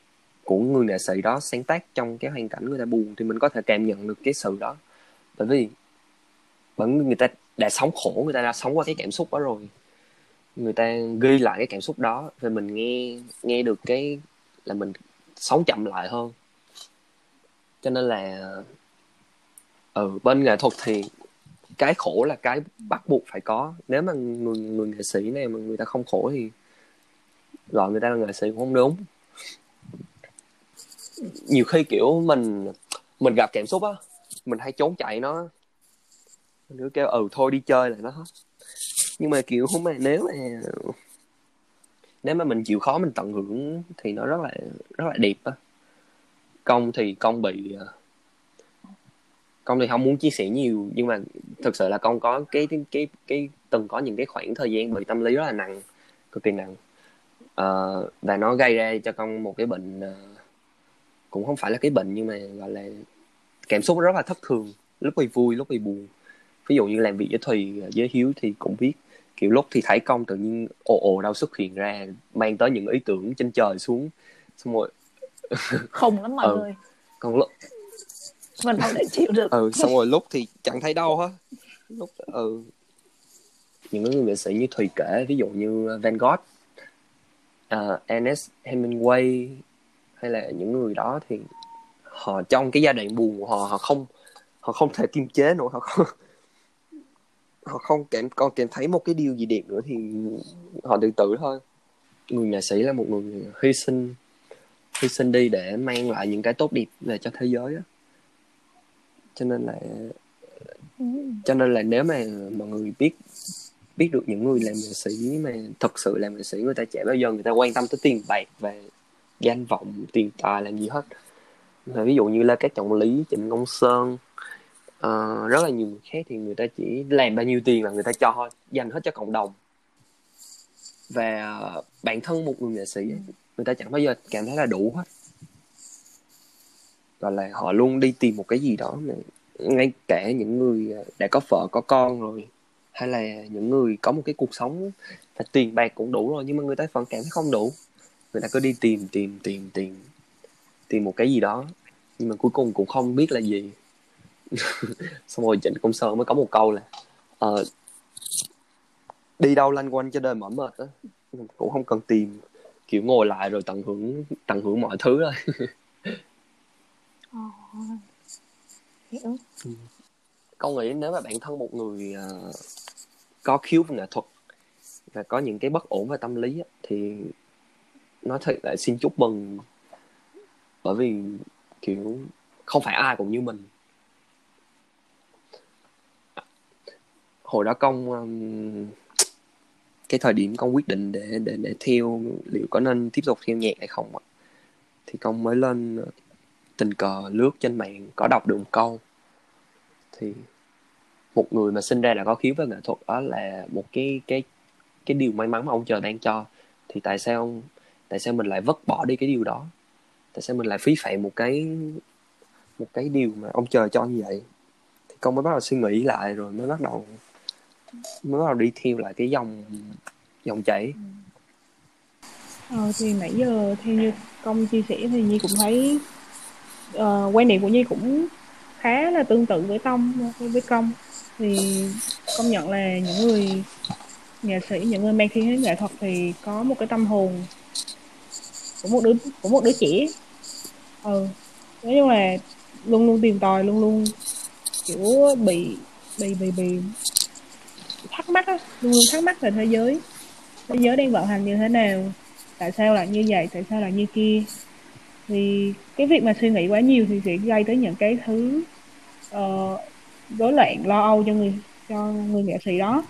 của người nghệ sĩ đó sáng tác trong cái hoàn cảnh người ta buồn thì mình có thể cảm nhận được cái sự đó. Bởi vì bởi người ta đã sống khổ người ta đã sống qua cái cảm xúc đó rồi người ta ghi lại cái cảm xúc đó thì mình nghe nghe được cái là mình sống chậm lại hơn. Cho nên là ở bên nghệ thuật thì cái khổ là cái bắt buộc phải có. Nếu mà người người nghệ sĩ này mà người ta không khổ thì gọi người ta là nghệ sĩ cũng không đúng. Nhiều khi kiểu mình mình gặp cảm xúc á, mình hay trốn chạy nó. Mình cứ kêu ừ thôi đi chơi là nó hết nhưng mà kiểu mà nếu mà nếu mà mình chịu khó mình tận hưởng thì nó rất là rất là đẹp á. Công thì công bị ờ, công thì không muốn chia sẻ nhiều nhưng mà thực sự là con có cái cái cái, cái từng có những cái khoảng thời gian bị tâm lý rất là nặng cực kỳ nặng. Uh, và nó gây ra cho con một cái bệnh uh, cũng không phải là cái bệnh nhưng mà gọi là cảm xúc rất là thất thường lúc thì vui lúc thì buồn. Ví dụ như làm việc với thùy với hiếu thì cũng biết kiểu lúc thì thấy công tự nhiên ồ ồ đâu xuất hiện ra mang tới những ý tưởng trên trời xuống. Xong rồi khùng lắm mọi Ừ. người. Còn lúc mình không thể chịu được. Ừ xong rồi lúc thì chẳng thấy đâu hết. Lúc ừ. Những người nghệ sĩ như thùy kể ví dụ như van gogh uh, Ernest Hemingway hay là những người đó thì họ trong cái giai đoạn buồn của họ họ không họ không thể kiềm chế nổi họ không họ không cảm còn cảm thấy một cái điều gì đẹp nữa thì họ tự tử thôi. Người nghệ sĩ là một người hy sinh hy sinh đi để mang lại những cái tốt đẹp về cho thế giới á. Cho nên là, cho nên là nếu mà mọi người biết biết được những người làm nghệ sĩ mà thật sự làm nghệ sĩ, người ta chả bao giờ người ta quan tâm tới tiền bạc và danh vọng, tiền tài làm gì hết. Mà ví dụ như là các trọng lý trịnh công sơn uh, rất là nhiều người khác thì người ta chỉ làm bao nhiêu tiền là người ta cho thôi dành hết cho cộng đồng. Và ờ, bản thân một người nghệ sĩ ấy, người ta chẳng bao giờ cảm thấy là đủ hết. Và là họ luôn đi tìm một cái gì đó mà ngay cả những người ờ, đã có vợ có con rồi hay là những người có một cái cuộc sống và tiền bạc cũng đủ rồi nhưng mà người ta vẫn cảm thấy không đủ. Người ta cứ đi tìm tìm tìm tìm tìm một cái gì đó nhưng mà cuối cùng cũng không biết là gì. xong rồi trịnh công sơn mới có một câu là ờ, đi đâu lanh quanh cho đời mỏi mệt á. Cũng không cần tìm kiểu ngồi lại rồi tận hưởng tận hưởng mọi thứ thôi. Ờ. hiểu. Con nghĩ nếu mà bản thân một người ờ, có khiếu về nghệ thuật và có những cái bất ổn về tâm lý thì nói thật là xin chúc mừng. Bởi vì kiểu không phải ai cũng như mình hồi đó công um, cái thời điểm con quyết định để để để theo liệu có nên tiếp tục theo nhạc hay không ạ? Thì con mới lên uh, tình cờ lướt trên mạng có đọc được một câu. Thì một người mà sinh ra đã có khiếu với nghệ thuật đó là một cái cái cái điều may mắn mà ông trời đang cho. Thì tại sao ông tại sao mình lại vứt bỏ đi cái điều đó? Tại sao mình lại phí phạm một cái một cái điều mà ông trời cho như vậy? Thì con mới bắt đầu suy nghĩ lại rồi mới bắt đầu mới bắt đầu đi theo lại cái dòng dòng chảy. Ừ. Ờ, thì nãy giờ theo như công chia sẻ thì Nhi cũng thấy uh, quan điểm của Nhi cũng khá là tương tự với Tông với Công. Thì công nhận là những người nghệ sĩ những người mang thiên hướng nghệ thuật thì có một cái tâm hồn của một đứa của một đứa trẻ. Ừ nói chung là luôn luôn tìm tòi luôn luôn kiểu bị bị bị bị thắc mắc á luôn luôn thắc mắc về thế giới thế giới đang vận hành như thế nào tại sao lại như vậy tại sao lại như kia. Thì cái việc mà suy nghĩ quá nhiều thì sẽ gây tới những cái thứ uh, rối loạn lo âu cho người cho người nghệ sĩ đó.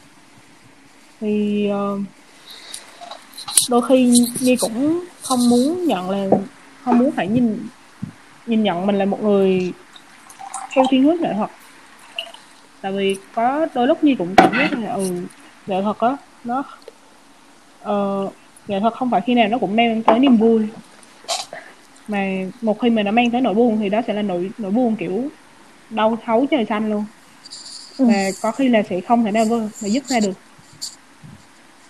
Thì uh, đôi khi Nhi cũng không muốn nhận là không muốn phải nhìn nhìn nhận mình là một người theo thiên hướng nghệ thuật tại vì có đôi lúc Nhi cũng cảm giác là ừ nghệ thuật á nó uh, nghệ thuật không phải khi nào nó cũng mang tới niềm vui. Mà một khi mà nó mang tới nỗi buồn thì đó sẽ là nỗi nỗi buồn kiểu đau thấu trời xanh luôn. Ừ. và có khi là sẽ không thể nào vơ- mà dứt ra được.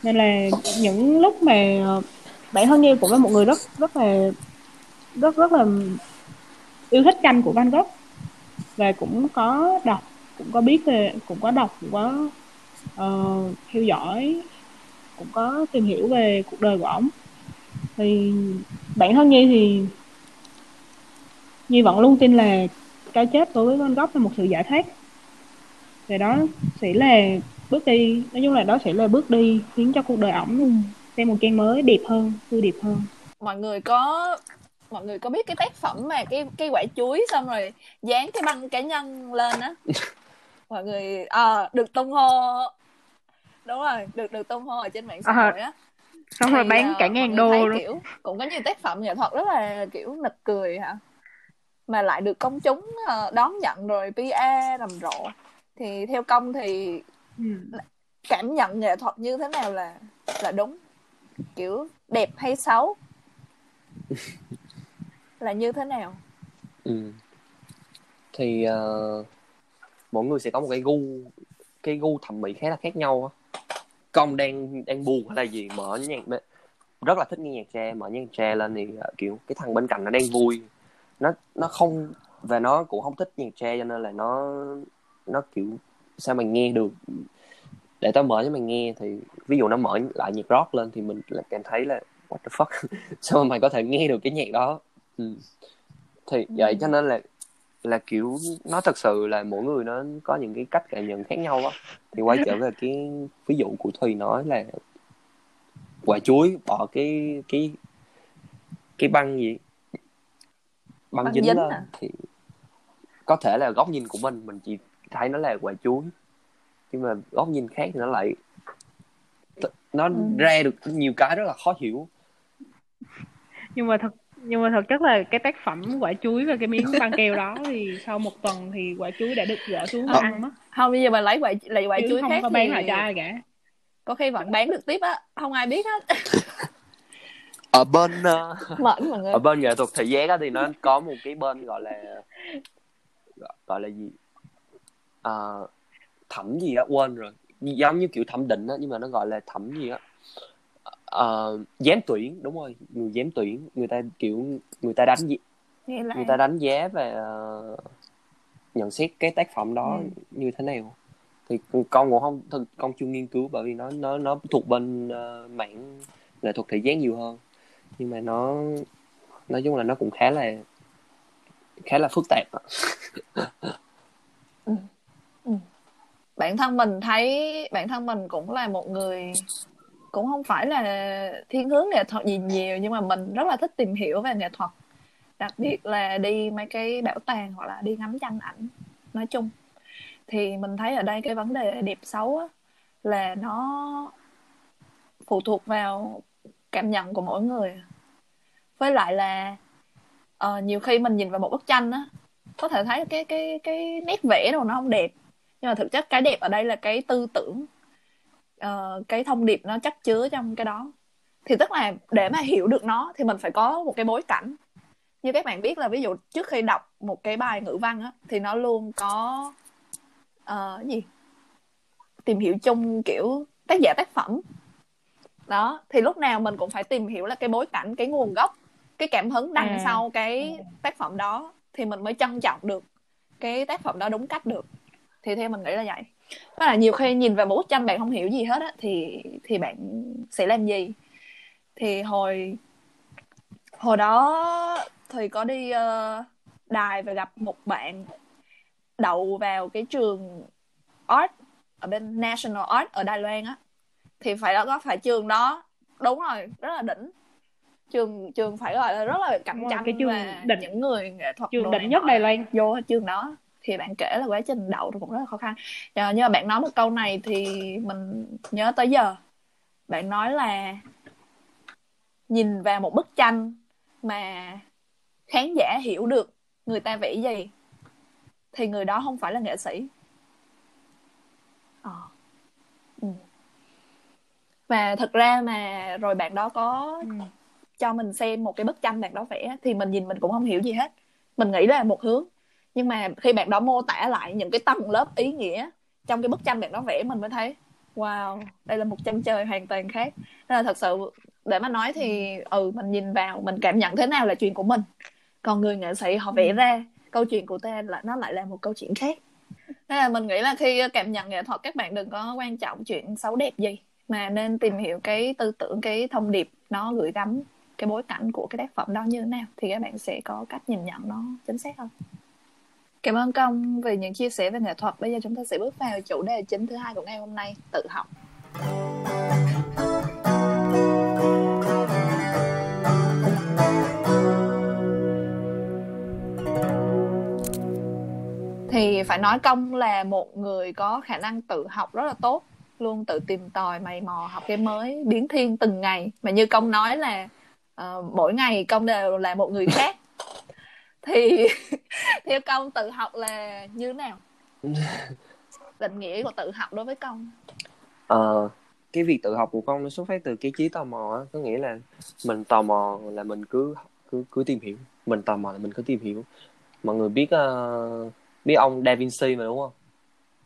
Nên là những lúc mà bản thân Nhi cũng là một người rất rất là rất rất là yêu thích tranh của Van Gogh. Và cũng có đọc cũng có biết về cũng có đọc cũng có ờ, theo dõi cũng có tìm hiểu về cuộc đời của ổng. Thì bản thân Nhi thì Nhi vẫn luôn tin là cái chết đối với Van Gogh là một sự giải thoát. Và đó sẽ là bước đi nói chung là đó sẽ là bước đi khiến cho cuộc đời ổng thêm một trang mới đẹp hơn tươi đẹp hơn. Mọi người có mọi người có biết cái tác phẩm mà cái cái quả chuối xong rồi dán cái băng cá nhân lên á mọi người à, được tung hô. Đúng rồi được được tung hô ở trên mạng xã À, hội á. xong rồi bán ờ, cả ngàn đô luôn. kiểu cũng có nhiều tác phẩm nghệ thuật rất là kiểu nực cười hả? Mà lại được công chúng ờ, đón nhận rồi PR rầm rộ. Thì theo công thì ừ. cảm nhận nghệ thuật như thế nào là là đúng? Kiểu đẹp hay xấu? Là như thế nào? Ừ. thì ờ, mỗi người sẽ có một cái gu cái gu thẩm mỹ khá là khác nhau á. Con đang đang buồn hay là gì mở nhạc rất là thích nghe nhạc jazz mở nhạc jazz lên thì ờ, kiểu cái thằng bên cạnh nó đang vui. Nó nó không và nó cũng không thích nhạc jazz cho nên là nó nó kiểu sao mày nghe được? Để tao mở cho mày nghe thì ví dụ nó mở lại nhạc rock lên thì mình lại cảm thấy là what the fuck? Sao mà mày có thể nghe được cái nhạc đó? Ừ. thì vậy cho nên là là kiểu nó thật sự là mỗi người nó có những cái cách cảm nhận khác nhau á thì quay trở về cái ví dụ của thùy nói là quả chuối bỏ cái cái cái băng gì băng, Băng dính, dính lên à? thì có thể là góc nhìn của mình mình chỉ thấy nó là quả chuối nhưng mà góc nhìn khác thì nó lại nó Ừ. ra được nhiều cái rất là khó hiểu nhưng mà thật nhưng mà thật chất là cái tác phẩm quả chuối và cái miếng băng keo đó thì sau một tuần thì quả chuối đã được gỡ xuống và Ờ. ăn mất. Không bây giờ mà lấy quả lấy quả chứ chuối không khác có thì bán lại cho ai cả. có khi vẫn bán được tiếp á không ai biết hết. Ở bên ờ, mẫn mọi người. ở bên nghệ thuật thị giác á thì nó có một cái bên gọi là gọi, là gì? Ờ, thẩm gì á quên rồi. Giống như kiểu thẩm định á nhưng mà nó gọi là thẩm gì á Ờ, giám tuyển đúng rồi người giám tuyển người ta kiểu người ta đánh Nghe lại. người ta đánh giá về ờ, nhận xét cái tác phẩm đó Ừ. như thế nào thì con cũng không thực con chưa nghiên cứu bởi vì nó nó nó thuộc bên ờ, mảng nghệ thuật thị giác nhiều hơn nhưng mà nó nói chung là nó cũng khá là khá là phức tạp ạ. ừ. bản thân mình thấy bản thân mình cũng là một người cũng không phải là thiên hướng nghệ thuật gì nhiều nhưng mà mình rất là thích tìm hiểu về nghệ thuật. Đặc biệt là đi mấy cái bảo tàng hoặc là đi ngắm tranh ảnh nói chung. Thì mình thấy ở đây cái vấn đề đẹp xấu á, là nó phụ thuộc vào cảm nhận của mỗi người. Với lại là uh, nhiều khi mình nhìn vào một bức tranh á có thể thấy cái cái cái nét vẽ đâu nó không đẹp. Nhưng mà thực chất cái đẹp ở đây là cái tư tưởng uh, cái thông điệp nó chắc chứa trong cái đó. Thì tức là để mà hiểu được nó thì mình phải có một cái bối cảnh. Như các bạn biết là ví dụ trước khi đọc một cái bài ngữ văn á thì nó luôn có uh, gì? Tìm hiểu chung kiểu tác giả tác phẩm. Đó thì lúc nào mình cũng phải tìm hiểu là cái bối cảnh cái nguồn gốc cái cảm hứng đằng à. sau cái tác phẩm đó thì mình mới trân trọng được cái tác phẩm đó đúng cách được. Thì theo mình nghĩ là vậy đó là nhiều khi nhìn vào một bức tranh bạn không hiểu gì hết á thì thì bạn sẽ làm gì? Thì hồi hồi đó thì có đi uh, đài và gặp một bạn đậu vào cái trường art ở bên National Art ở Đài Loan á. Thì phải đó có phải trường đó đúng rồi rất là đỉnh. Trường trường phải gọi là rất là cạnh tranh cái trường đỉnh những người nghệ thuật trường đỉnh nhất Đài Loan. Vô trường đó thì bạn kể là quá trình đậu cũng rất là khó khăn à, nhưng mà bạn nói một câu này thì mình nhớ tới giờ bạn nói là nhìn vào một bức tranh mà khán giả hiểu được người ta vẽ gì thì người đó không phải là nghệ sĩ à. ừ. và thật ra mà rồi bạn đó có ừ. cho mình xem một cái bức tranh bạn đó vẽ thì mình nhìn mình cũng không hiểu gì hết mình nghĩ là một hướng nhưng mà khi bạn đó mô tả lại những cái tầng lớp ý nghĩa trong cái bức tranh bạn đó vẽ mình mới thấy wow đây là một chân trời hoàn toàn khác. Nên là thật sự để mà nói thì ừ. mình nhìn vào mình cảm nhận thế nào là chuyện của mình. Còn người nghệ sĩ họ vẽ ừ. ra câu chuyện của ta là nó lại là một câu chuyện khác. Nên là mình nghĩ là khi cảm nhận nghệ thuật các bạn đừng có quan trọng chuyện xấu đẹp gì mà nên tìm hiểu cái tư tưởng cái thông điệp nó gửi gắm cái bối cảnh của cái tác phẩm đó như thế nào thì các bạn sẽ có cách nhìn nhận nó chính xác hơn cảm ơn công vì những chia sẻ về nghệ thuật. Bây giờ chúng ta sẽ bước vào chủ đề chính thứ hai của ngày hôm nay tự học. Thì phải nói công là một người có khả năng tự học rất là tốt luôn tự tìm tòi mày mò học cái mới biến thiên từng ngày. Mà như công nói là uh, mỗi ngày công đều là một người khác thì theo công tự học là như thế nào? Định nghĩa của tự học đối với công. Ờ cái việc tự học của con nó xuất phát từ cái trí tò mò á. Có nghĩa là mình tò mò là mình cứ cứ cứ tìm hiểu. Mình tò mò là mình cứ tìm hiểu. Mọi người biết uh, biết ông Da Vinci mà đúng không?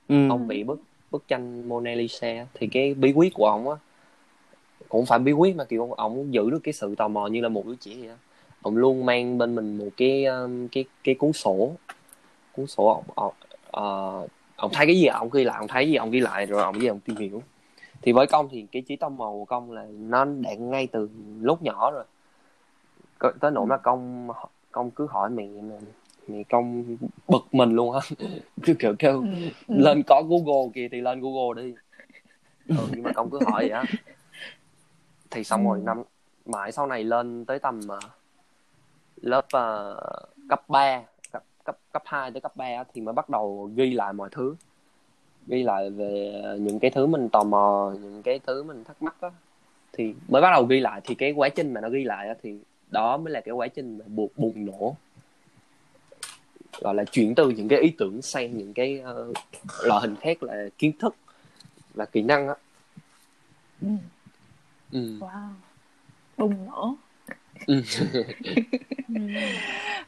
Ừ. ông bị bức bức tranh Mona Lisa thì cái bí quyết của ông á cũng phải bí quyết mà kiểu ông giữ được cái sự tò mò như là một đứa trẻ vậy đó ông luôn mang bên mình một cái um, cái cái cuốn sổ. Cuốn sổ ông, ông, uh, ông thấy cái gì? Ông ghi lại ông thấy gì? Ông ghi lại rồi ông gì ông tìm hiểu. Thì với công thì cái trí tò mò của công là nó đã ngay từ lúc nhỏ rồi. Tới nỗi mà công công cứ hỏi mẹ mà mẹ công bực mình luôn á. Cứ kiểu kêu ừ, ừ. lên có google kìa thì lên google đi. Ừ, nhưng mà công cứ hỏi vậy á. Thì xong rồi năm mãi sau này lên tới tầm uh, lớp uh, cấp 3 cấp cấp cấp 2 tới cấp 3 thì mới bắt đầu ghi lại mọi thứ. Ghi lại về những cái thứ mình tò mò những cái thứ mình thắc mắc á. Thì mới bắt đầu ghi lại thì cái quá trình mà nó ghi lại thì đó mới là cái quá trình mà buộc bùng nổ. Gọi là chuyển từ những cái ý tưởng sang những cái uh, loại hình khác là kiến thức và kỹ năng á. Ừ. ừ. wow. Bùng nổ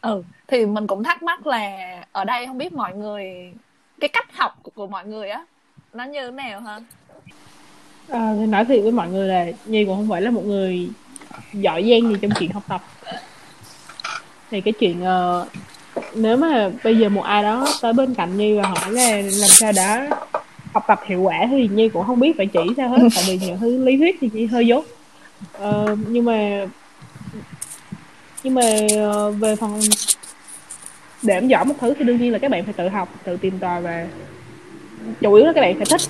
ừ. thì mình cũng thắc mắc là ở đây không biết mọi người cái cách học của, của mọi người á nó như thế nào hả à, thì nói thiệt với mọi người là nhi cũng không phải là một người giỏi giang gì trong chuyện học tập thì cái chuyện uh, nếu mà bây giờ một ai đó tới bên cạnh nhi và hỏi là làm sao đã học tập hiệu quả thì nhi cũng không biết phải chỉ sao hết tại vì những thứ lý thuyết thì nhi hơi dốt uh, nhưng mà nhưng mà uh, về phần để em giỏi một thứ thì đương nhiên là các bạn phải tự học tự tìm tòi và chủ yếu là các bạn phải thích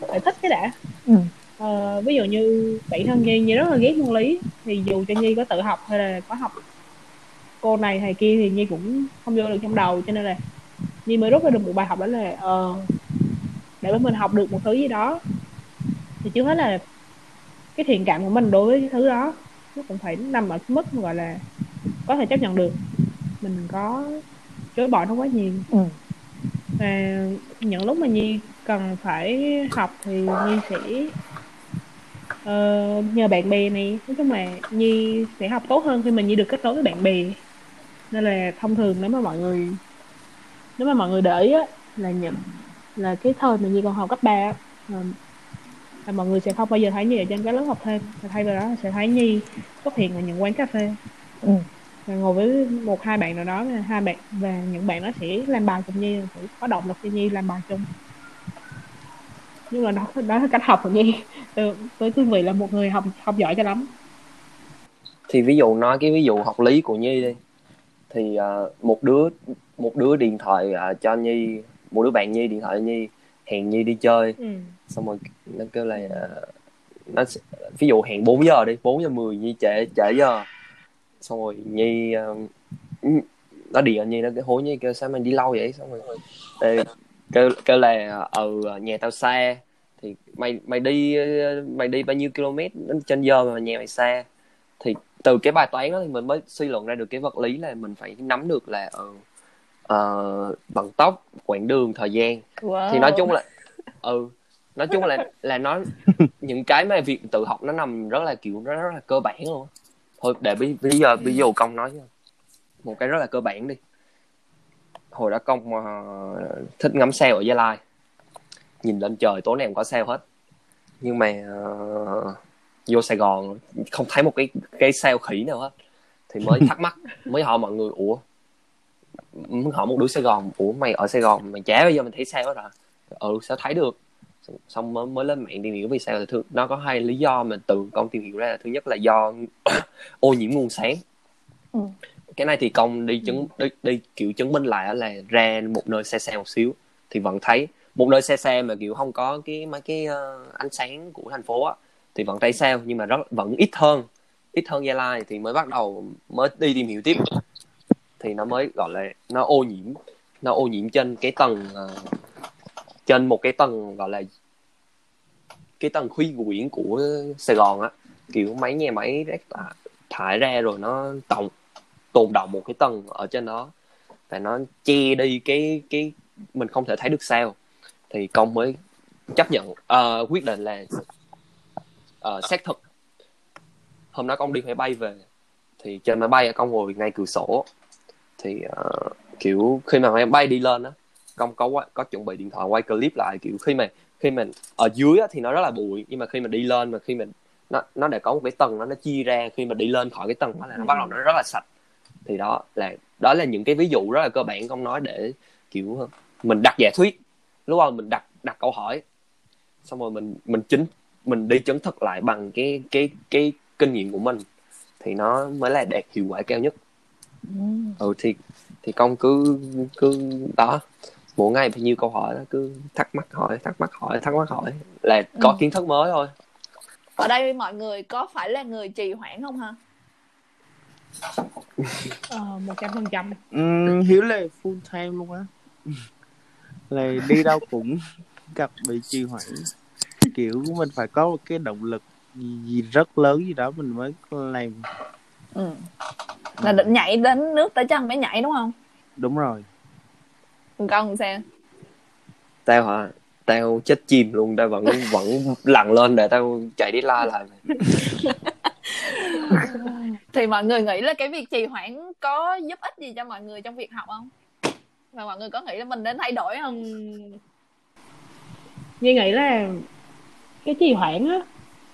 phải thích cái đã. Ừ. Ờ, ví dụ như bản thân Nhi Nhi rất là ghét môn lý thì dù cho Nhi có tự học hay là có học cô này thầy kia thì Nhi cũng không vô được trong đầu cho nên là Nhi mới rút ra được một bài học đó là ờ, để mà mình học được một thứ gì đó. Thì trước hết là cái thiện cảm của mình đối với cái thứ đó nó cũng phải nằm ở cái mức gọi là có thể chấp nhận được. Mình có chối bỏ nó quá nhiều. Ừ. và những lúc mà Nhi cần phải học thì Nhi sẽ ờ, nhờ bạn bè này. Nói chung là Nhi sẽ học tốt hơn khi mà Nhi được kết nối với bạn bè. Nên là thông thường nếu mà mọi người nếu mà mọi người để ý á là những là cái thời mà Nhi còn học cấp 3 á, là, mọi người sẽ không bao giờ thấy Nhi ở trên các lớp học thêm. Thay vào đó sẽ thấy Nhi xuất hiện ở những quán cà phê. Ừ. và ngồi với một hai bạn nào đó hai bạn và những bạn đó sẽ làm bài cùng Nhi có động lực cho Nhi làm bài chung. Nhưng mà đó đó là cách học của Nhi. Từ- với cương vị là một người học học giỏi cho lắm. Thì ví dụ nói cái ví dụ học lý của nhi đi. Thì ờ, một đứa một đứa điện thoại ờ, cho nhi một đứa bạn nhi điện thoại cho nhi hẹn nhi đi chơi. Ừ. xong rồi nó kêu là ờ, nó ví dụ hẹn 4 giờ đi 4 giờ 10 nhi trễ trễ giờ. Xong rồi nhi ờ, ừ, nó điện nhi nó cái hối nhi kêu sao mày đi lâu vậy? Xong rồi Ê, kêu kêu là ừ nhà tao xa thì mày mày đi mày đi bao nhiêu km trên giờ mà nhà mày xa? Thì từ cái bài toán đó thì mình mới suy luận ra được cái vật lý là mình phải nắm được là ờ, ờ, vận tốc quãng đường thời gian. Wow. thì nói chung là ừ nói chung là là nó những cái mà việc tự học nó nằm rất là kiểu nó rất là cơ bản luôn thôi để bây bây giờ ví dụ công nói một cái rất là cơ bản đi. Hồi đó công ờ, thích ngắm sao ở gia lai. Nhìn lên trời tối nào cũng có sao hết. Nhưng mà ờ, vô sài gòn không thấy một cái cái sao khỉ nào hết. Thì mới thắc mắc mới hỏi mọi người ủa? Mới hỏi một đứa sài gòn ủa mày ở sài gòn mày chả bao giờ mình thấy sao hết à? Ừ sao thấy được xong mới mới lên mạng tìm hiểu vì sao thì thứ nó có hai lý do mà từ công tìm hiểu ra là thứ nhất là do ô nhiễm nguồn sáng. Ừ. cái này thì công đi chứng đi, đi kiểu chứng minh lại là ra một nơi xe xe một xíu thì vẫn thấy. Một nơi xe xe mà kiểu không có cái mấy cái ờ, ánh sáng của thành phố á thì vẫn thấy sao nhưng mà rất vẫn ít hơn. Ít hơn Gia Lai thì mới bắt đầu mới đi tìm hiểu tiếp. Thì nó mới gọi là nó ô nhiễm nó ô nhiễm trên cái tầng ờ, trên một cái tầng gọi là cái tầng khuy quyển của Sài Gòn á. Kiểu mấy nhà máy rác thải, ra rồi nó tồn tồn động một cái tầng ở trên đó. Và nó che đi cái cái mình không thể thấy được sao. Thì công mới chấp nhận uh, quyết định là uh, xác thực. Hôm đó công đi máy bay về thì trên máy bay công ngồi ngay cửa sổ. Thì uh, kiểu khi mà máy bay đi lên á công có có chuẩn bị điện thoại quay clip lại kiểu khi mà khi mình ở dưới á, thì nó rất là bụi nhưng mà khi mà đi lên mà khi mình nó nó đã có một cái tầng nó nó chia ra khi mà đi lên khỏi cái tầng đó là nó bắt đầu nó rất là sạch. Thì đó là đó là những cái ví dụ rất là cơ bản công nói để kiểu mình đặt giả thuyết. Lúc đó mình đặt đặt câu hỏi xong rồi mình mình chính mình đi chứng thực lại bằng cái cái cái kinh nghiệm của mình thì nó mới là đạt hiệu quả cao nhất. Ừ. ừ thì thì công cứ cứ đó mỗi ngày bao nhiêu câu hỏi đó cứ thắc mắc hỏi thắc mắc hỏi thắc mắc hỏi. Là có Ừ. kiến thức mới thôi. Ở đây mọi người có phải là người trì hoãn không hả Ờ, một trăm phần trăm. Hiếu là full time luôn á. Là đi đâu cũng gặp bị trì hoãn. Kiểu mình phải có một cái động lực gì, gì rất lớn gì đó mình mới làm. Ừ. là định nhảy đến nước tới chân mới nhảy đúng không? Đúng rồi còn con sao? Tao hả? Tao chết chìm luôn tao vẫn vẫn lặn lên để tao chạy đi la lại. Thì mọi người nghĩ là cái việc trì hoãn có giúp ích gì cho mọi người trong việc học không? Và mọi người có nghĩ là mình nên thay đổi không? Nhi nghĩ là cái trì hoãn á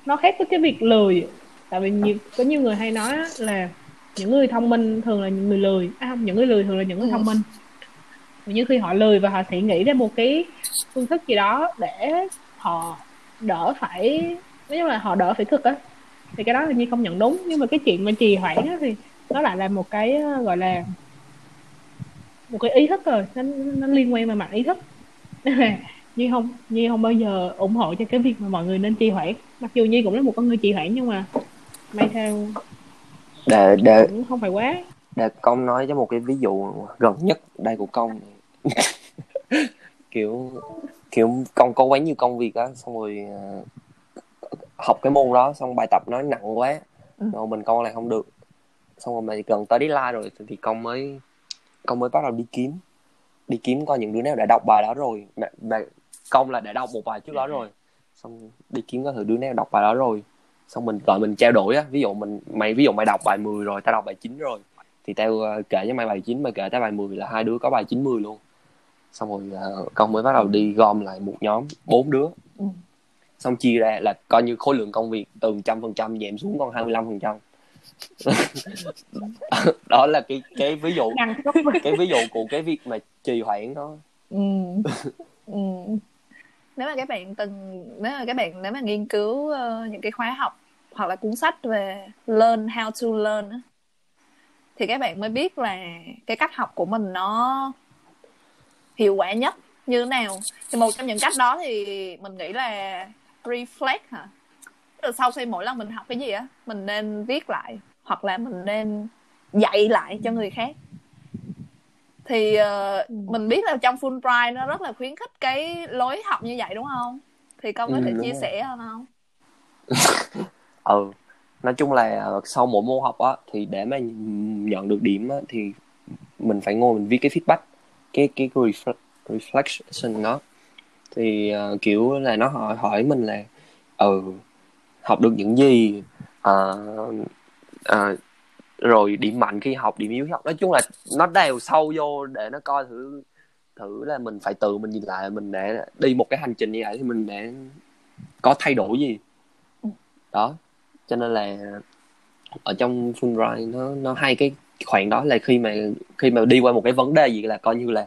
nó khác với cái việc lười. Tại vì nhiều có nhiều người hay nói á, là những người thông minh thường là những người lười. À không những người lười thường là những người Ừ. thông minh. Và những khi họ lười và họ sẽ nghĩ ra một cái phương thức gì đó để họ đỡ phải nói chung là họ đỡ phải cực á. Thì cái đó là Nhi không nhận đúng nhưng mà cái chuyện mà trì hoãn á thì nó lại là một cái ờ, gọi là một cái ý thức rồi nó, nó liên quan về mặt ý thức. Nhi không Nhi không bao giờ ủng hộ cho cái việc mà mọi người nên trì hoãn. Mặc dù Nhi cũng là một con người trì hoãn nhưng mà may theo để để cũng không phải quá. Để công nói cho một cái ví dụ gần nhất đây của công kiểu kiểu công có quá nhiều công việc á xong rồi ờ, học cái môn đó xong bài tập nó nặng quá Ừ. rồi mình công lại không được. Xong rồi mà gần tới deadline rồi thì công mới công mới bắt đầu đi kiếm. Đi kiếm coi những đứa nào đã đọc bài đó rồi. Mà, mà công là đã đọc một bài trước đó rồi. Xong đi kiếm coi thử đứa nào đọc bài đó rồi. Xong mình gọi mình trao đổi á ví dụ mình mày ví dụ mày đọc bài 10 rồi tao đọc bài 9 rồi thì tao ờ, kể cho mày bài 9 mày kể tao bài 10 là hai đứa có bài 90 luôn xong rồi ờ, công mới bắt đầu đi gom lại một nhóm bốn đứa Ừ. xong chia ra là coi như khối lượng công việc từ trăm phần trăm giảm xuống còn 25 phần trăm đó là cái cái ví dụ cái ví dụ của cái việc mà trì hoãn đó ừ. ừ. nếu mà các bạn từng nếu mà các bạn nếu mà nghiên cứu ờ, những cái khóa học hoặc là cuốn sách về learn how to learn thì các bạn mới biết là cái cách học của mình nó hiệu quả nhất như thế nào? Thì một trong những cách đó thì mình nghĩ là reflect hả? Tức là sau khi mỗi lần mình học cái gì á mình nên viết lại hoặc là mình nên dạy lại cho người khác. Thì ờ, mình biết là trong Fulbright nó rất là khuyến khích cái lối học như vậy đúng không? Thì con có Ừ, thể đúng chia rồi. sẻ hơn không? Ừ nói chung là ờ, sau mỗi môn học á thì để mà nhận được điểm á thì mình phải ngồi mình viết cái feedback cái cái reflect, reflection đó. Thì ờ, kiểu là nó hỏi hỏi mình là ừ học được những gì? Ờ, ờ, rồi điểm mạnh khi học điểm yếu khi học. Nói chung là nó đào sâu vô để nó coi thử thử là mình phải tự mình nhìn lại mình để đi một cái hành trình như vậy thì mình để có thay đổi gì? Đó. Cho nên là ở trong Fulbright nó nó hay cái khoảng đó là khi mà khi mà đi qua một cái vấn đề gì là coi như là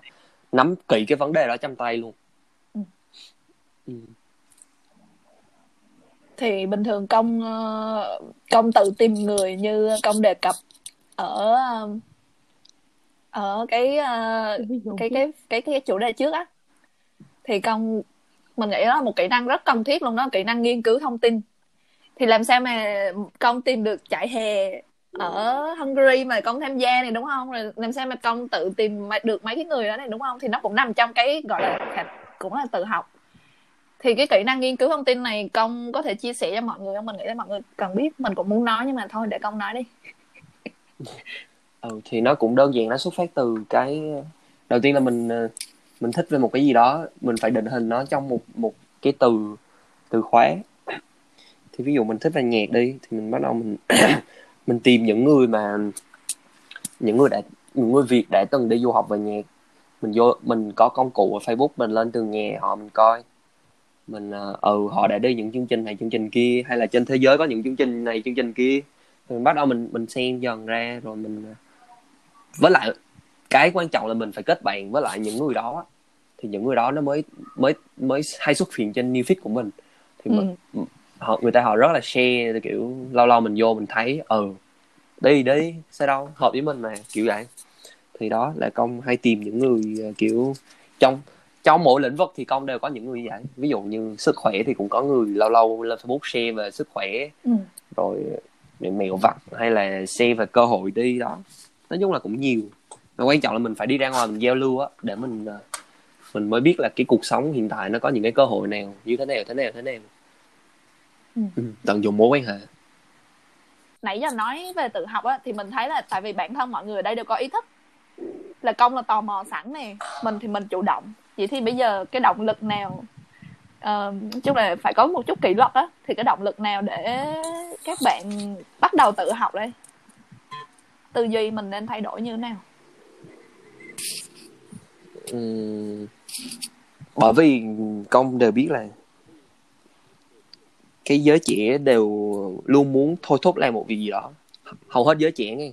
nắm kỹ cái vấn đề đó trong tay luôn Ừ. ừ. thì bình thường công ờ, công tự tìm người như công đề cập ở um, ở cái ờ, cái cái cái cái chủ đề trước á thì công mình nghĩ đó là một kỹ năng rất cần thiết luôn đó kỹ năng nghiên cứu thông tin thì làm sao mà công tìm được trại hè ở Hungary mà công tham gia này đúng không? Rồi làm sao mà công tự tìm được mấy cái người đó này đúng không? Thì nó cũng nằm trong cái gọi là cũng là tự học. Thì cái kỹ năng nghiên cứu thông tin này công có thể chia sẻ cho mọi người không? Mình nghĩ là mọi người cần biết mình cũng muốn nói nhưng mà thôi để công nói đi. Ừ thì nó cũng đơn giản nó xuất phát từ cái đầu tiên là mình ờ, mình thích về một cái gì đó mình phải định hình nó trong một một cái từ từ khóa. Thì ví dụ mình thích về nhạc đi thì mình bắt đầu mình mình tìm những người mà những người đã những người Việt đã từng đi du học về nhạc. Mình vô mình có công cụ ở Facebook mình lên từng nhà họ mình coi. Mình ờ, ừ họ đã đi những chương trình này chương trình kia hay là trên thế giới có những chương trình này chương trình kia. Mình bắt đầu mình mình xem dần ra rồi mình ờ, với lại cái quan trọng là mình phải kết bạn với lại những người đó thì những người đó nó mới mới mới hay xuất hiện trên new feed của mình. Thì mình, ừ. Họ người ta họ rất là share kiểu lâu lâu mình vô mình thấy ừ đi đi sao đâu hợp với mình mà kiểu vậy. Thì đó là công hay tìm những người ờ, kiểu trong trong mỗi lĩnh vực thì công đều có những người như vậy. Ví dụ như sức khỏe thì cũng có người lâu lâu lên facebook share về sức khỏe Ừ. rồi mẹ- mẹo vặt hay là share về cơ hội đi đó. Nói chung là cũng nhiều. Mà quan trọng là mình phải đi ra ngoài mình giao lưu á để mình ờ, mình mới biết là cái cuộc sống hiện tại nó có những cái cơ hội nào như thế nào thế nào thế nào Ừ. ừ, tận dụng mối quan hệ. Nãy giờ nói về tự học á thì mình thấy là tại vì bản thân mọi người ở đây đều có ý thức. Là công là tò mò sẵn nè mình thì mình chủ động. Vậy thì bây giờ cái động lực nào ờ, nói chung là phải có một chút kỷ luật á thì cái động lực nào để các bạn bắt đầu tự học đây? Tư duy mình nên thay đổi như thế nào? Ừm, bởi vì công đều biết là cái giới trẻ đều luôn muốn thôi thúc làm một việc gì đó. Hầu hết giới trẻ nghe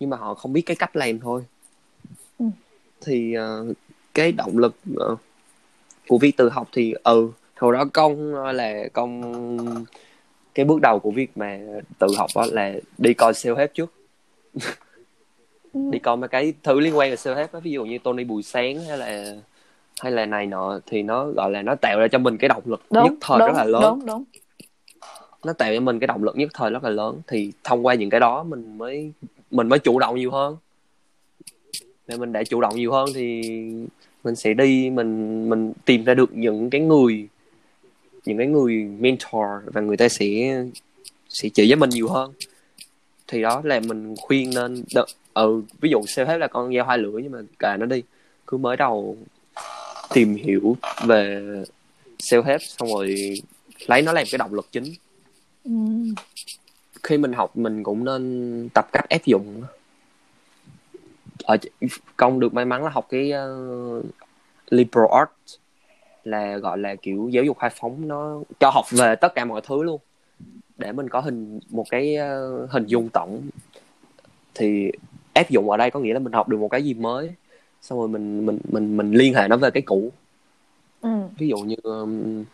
nhưng mà họ không biết cái cách làm thôi. Ừ. thì ờ, cái động lực ờ, của việc tự học thì ừ hồi đó công ờ, là công cái bước đầu của việc mà tự học đó là đi coi self help trước. Ừ. đi coi mấy cái thứ liên quan về self help á ví dụ như Tony Bùi Sáng hay là hay là này nọ thì nó gọi là nó tạo ra cho mình cái động lực đúng nhất thời đúng rất là lớn. đúng đúng nó tạo cho mình cái động lực nhất thời rất là lớn. Thì thông qua những cái đó mình mới mình mới chủ động nhiều hơn. Để mình đã chủ động nhiều hơn thì mình sẽ đi, mình mình tìm ra được những cái người, những cái người mentor và người ta sẽ sẽ chỉ với mình nhiều hơn. Thì đó là mình khuyên nên đ- ừ ví dụ self help là con dao hai lưỡi nhưng mà cả nó đi. Cứ mới đầu tìm hiểu về self help xong rồi lấy nó làm cái động lực chính ừ. khi mình học mình cũng nên tập cách áp dụng ở công được may mắn là học cái uh, liberal arts là gọi là kiểu giáo dục khai phóng nó cho học về tất cả mọi thứ luôn để mình có hình một cái uh, hình dung tổng thì áp dụng ở đây có nghĩa là mình học được một cái gì mới xong rồi mình mình mình mình liên hệ nó về cái cũ Ừ. ví dụ như um,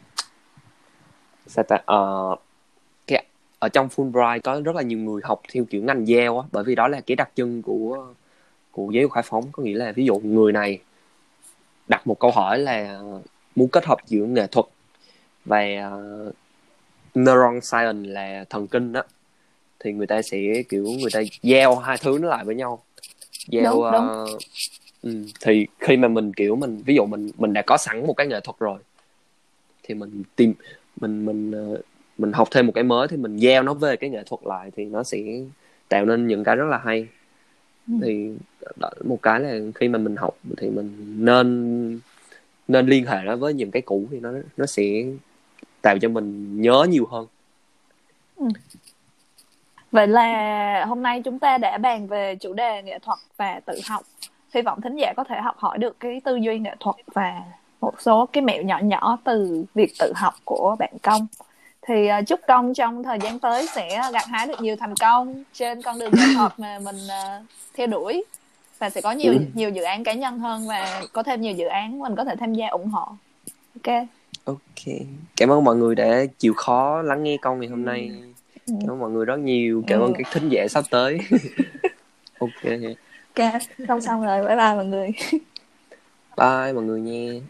sao ta ờ, cái ở trong Fulbright có rất là nhiều người học theo kiểu ngành giao á bởi vì đó là cái đặc trưng của của giáo dục khai phóng có nghĩa là ví dụ người này đặt một câu hỏi là muốn kết hợp giữa nghệ thuật và uh, neuron science là thần kinh đó thì người ta sẽ kiểu người ta gieo hai thứ nó lại với nhau gieo Đúng, đúng. ờ, ừ, thì khi mà mình kiểu mình ví dụ mình mình đã có sẵn một cái nghệ thuật rồi thì mình tìm mình mình ờ, mình học thêm một cái mới thì mình gieo nó về cái nghệ thuật lại thì nó sẽ tạo nên những cái rất là hay Ừ. thì một cái là khi mà mình học thì mình nên nên liên hệ nó với những cái cũ thì nó nó sẽ tạo cho mình nhớ nhiều hơn Vậy là hôm nay chúng ta đã bàn về chủ đề nghệ thuật và tự học. Hy vọng thính giả có thể học hỏi được cái tư duy nghệ thuật và một số cái mẹo nhỏ nhỏ từ việc tự học của bạn Công. Thì uh, chúc Công trong thời gian tới sẽ gặt hái được nhiều thành công trên con đường nghệ thuật mà mình uh, theo đuổi và sẽ có nhiều Ừ. nhiều dự án cá nhân hơn và có thêm nhiều dự án mình có thể tham gia ủng hộ. Ok. ok cảm ơn mọi người đã chịu khó lắng nghe con ngày hôm nay Ừ. cảm ơn mọi người rất nhiều cảm Ừ. ơn các thính giả sắp tới ok Ok, xong xong rồi. Bye bye mọi người. bye mọi người nha